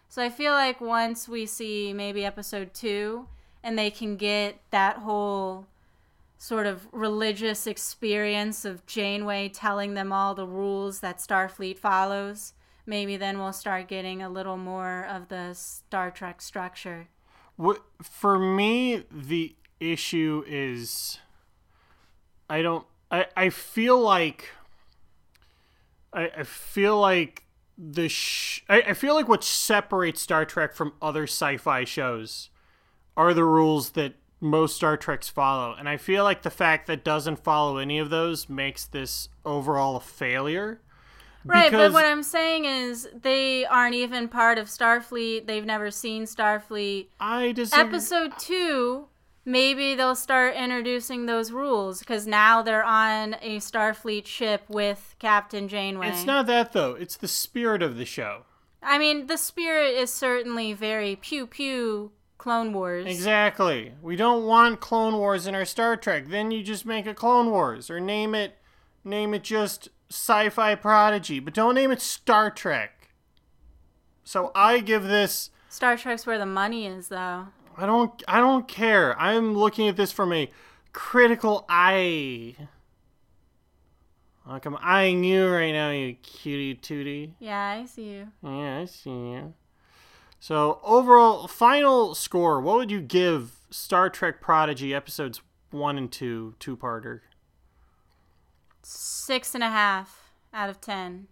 [SPEAKER 4] So i feel like once we see maybe episode two and they can get that whole sort of religious experience of Janeway telling them all the rules that Starfleet follows, maybe then we'll start getting a little more of the Star Trek structure.
[SPEAKER 1] what, for me, the issue is I don't. I, I feel like. I, I feel like the sh- I, I feel like what separates Star Trek from other sci-fi shows are the rules that most Star Treks follow, and I feel like the fact that doesn't follow any of those makes this overall a failure.
[SPEAKER 4] Right, but what I'm saying is they aren't even part of Starfleet. They've never seen Starfleet.
[SPEAKER 1] I disagree.
[SPEAKER 4] Episode 2, maybe they'll start introducing those rules because now they're on a Starfleet ship with Captain Janeway.
[SPEAKER 1] It's not that though. It's the spirit of the show.
[SPEAKER 4] I mean, the spirit is certainly very pew pew Clone Wars.
[SPEAKER 1] Exactly. We don't want Clone Wars in our Star Trek. Then you just make a Clone Wars or name it name it just Sci-Fi Prodigy, but don't name it Star Trek. So I give this
[SPEAKER 4] Star Trek's where the money is, though.
[SPEAKER 1] I don't I don't care. I'm looking at this from a critical eye. Like I'm eyeing you right now, you cutie tootie.
[SPEAKER 4] Yeah, I see you.
[SPEAKER 1] Yeah, I see you. So overall, final score. What would you give Star Trek Prodigy episodes one and two, two-parter?
[SPEAKER 4] Six and a half out of ten.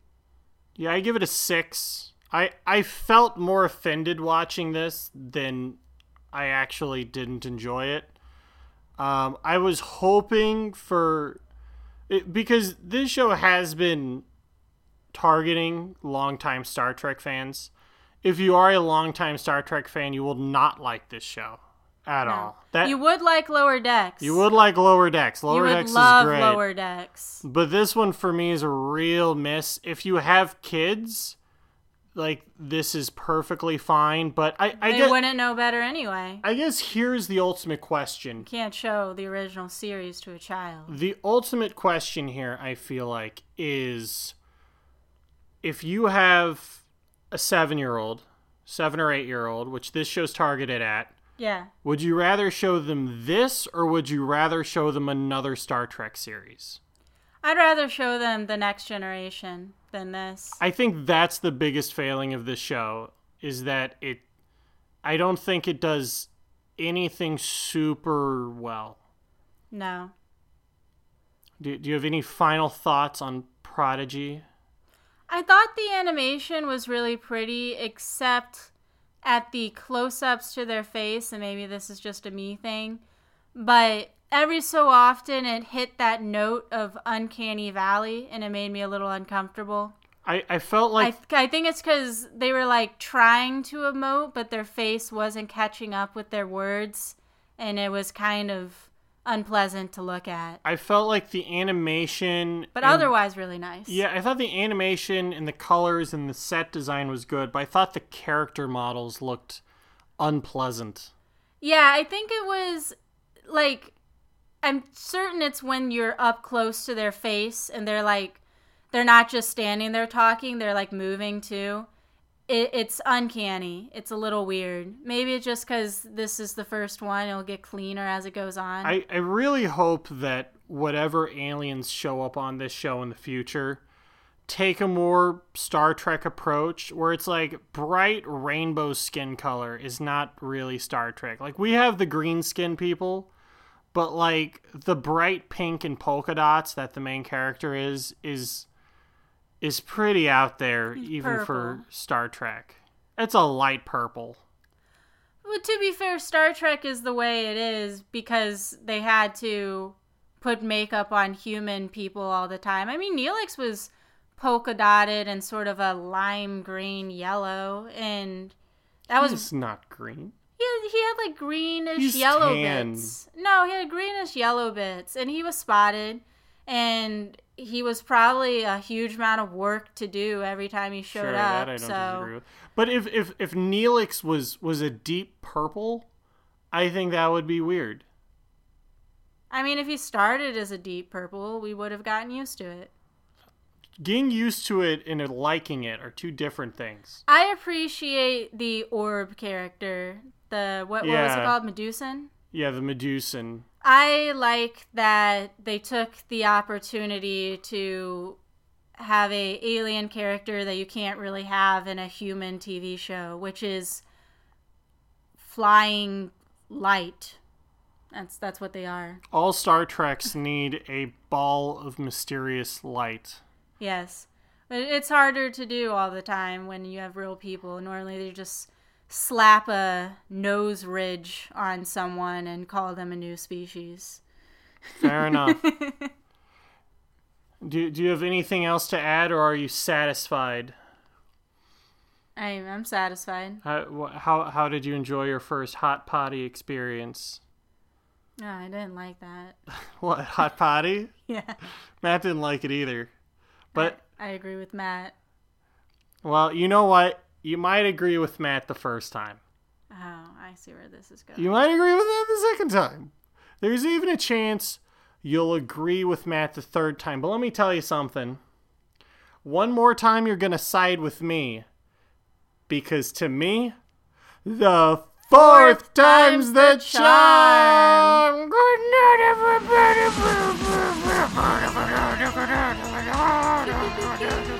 [SPEAKER 1] Yeah, I give it a six. I I felt more offended watching this than I actually didn't enjoy it. Um, I was hoping for it, because this show has been targeting longtime Star Trek fans. If you are a longtime Star Trek fan, you will not like this show at all. That
[SPEAKER 4] you would like Lower Decks.
[SPEAKER 1] you would like Lower Decks.
[SPEAKER 4] You
[SPEAKER 1] Lower Decks is great.
[SPEAKER 4] Lower Decks.
[SPEAKER 1] But this one for me is a real miss. If you have kids, like this is perfectly fine. But I, I
[SPEAKER 4] They
[SPEAKER 1] guess,
[SPEAKER 4] wouldn't know better anyway.
[SPEAKER 1] I guess here's the ultimate question.
[SPEAKER 4] Can't show the original series to a child.
[SPEAKER 1] The ultimate question here, I feel like, is if you have a seven year old, seven or eight year old, which this show's targeted at,
[SPEAKER 4] Yeah.
[SPEAKER 1] would you rather show them this or would you rather show them another Star Trek series?
[SPEAKER 4] I'd rather show them the next generation than this.
[SPEAKER 1] I think that's the biggest failing of this show is that it I don't think it does anything super well.
[SPEAKER 4] No.
[SPEAKER 1] Do, do you have any final thoughts on Prodigy?
[SPEAKER 4] I thought the animation was really pretty, except at the close ups to their face, and maybe this is just a me thing, but every so often it hit that note of Uncanny Valley, and it made me a little uncomfortable.
[SPEAKER 1] I, I felt like
[SPEAKER 4] I, th- I think it's because they were like trying to emote, but their face wasn't catching up with their words, and it was kind of unpleasant to look at.
[SPEAKER 1] I felt like the animation
[SPEAKER 4] But
[SPEAKER 1] and-
[SPEAKER 4] otherwise, really nice.
[SPEAKER 1] Yeah, I thought the animation and the colors and the set design was good, but I thought the character models looked unpleasant.
[SPEAKER 4] Yeah, I think it was like I'm certain it's when you're up close to their face and they're like they're not just standing there talking, they're like moving too. It, it's uncanny. It's a little weird. Maybe it's just because this is the first one. It'll get cleaner as it goes on.
[SPEAKER 1] I, I really hope that whatever aliens show up on this show in the future take a more Star Trek approach where it's like bright rainbow skin color is not really Star Trek. Like we have the green skin people, but like the bright pink and polka dots that the main character is is is pretty out there even for. Star Trek. It's a light purple.
[SPEAKER 4] Well, to be fair, Star Trek is the way it is because they had to put makeup on human people all the time. I mean, Neelix was polka dotted and sort of a lime green yellow, and that was
[SPEAKER 1] not green.
[SPEAKER 4] he had, he had like greenish
[SPEAKER 1] He's
[SPEAKER 4] yellow
[SPEAKER 1] tan.
[SPEAKER 4] bits. No, he had greenish yellow bits, and he was spotted, and he was probably a huge amount of work to do every time he showed
[SPEAKER 1] sure,
[SPEAKER 4] up.
[SPEAKER 1] that I don't
[SPEAKER 4] so
[SPEAKER 1] disagree with. But if if if Neelix was was a deep purple, I think that would be weird.
[SPEAKER 4] I mean, if he started as a deep purple, we would have gotten used to it.
[SPEAKER 1] Getting used to it and liking it are two different things.
[SPEAKER 4] I appreciate the orb character. The what, what was it called? Medusan.
[SPEAKER 1] Yeah, the Medusan.
[SPEAKER 4] I like that they took the opportunity to have a alien character that you can't really have in a human TV show, which is flying light. That's that's what they are.
[SPEAKER 1] All Star Treks need a ball of mysterious light.
[SPEAKER 4] Yes. But it's harder to do all the time when you have real people. Normally they just slap a nose ridge on someone and call them a new species.
[SPEAKER 1] Fair [laughs] enough. Do, do you have anything else to add, or are you satisfied?
[SPEAKER 4] I, I'm satisfied.
[SPEAKER 1] How, how, how did you enjoy your first hot potty experience?
[SPEAKER 4] No, I didn't like that. [laughs]
[SPEAKER 1] What, hot potty? [laughs]
[SPEAKER 4] Yeah.
[SPEAKER 1] Matt didn't like it either. But,
[SPEAKER 4] I agree with Matt.
[SPEAKER 1] well, you know what? You might agree with Matt the first time.
[SPEAKER 4] Oh, I see where this is going.
[SPEAKER 1] You might agree with that the second time. There's even a chance you'll agree with Matt the third time. But let me tell you something. One more time, you're going to side with me. Because to me, the fourth time's the charm. Good night, everybody. [laughs]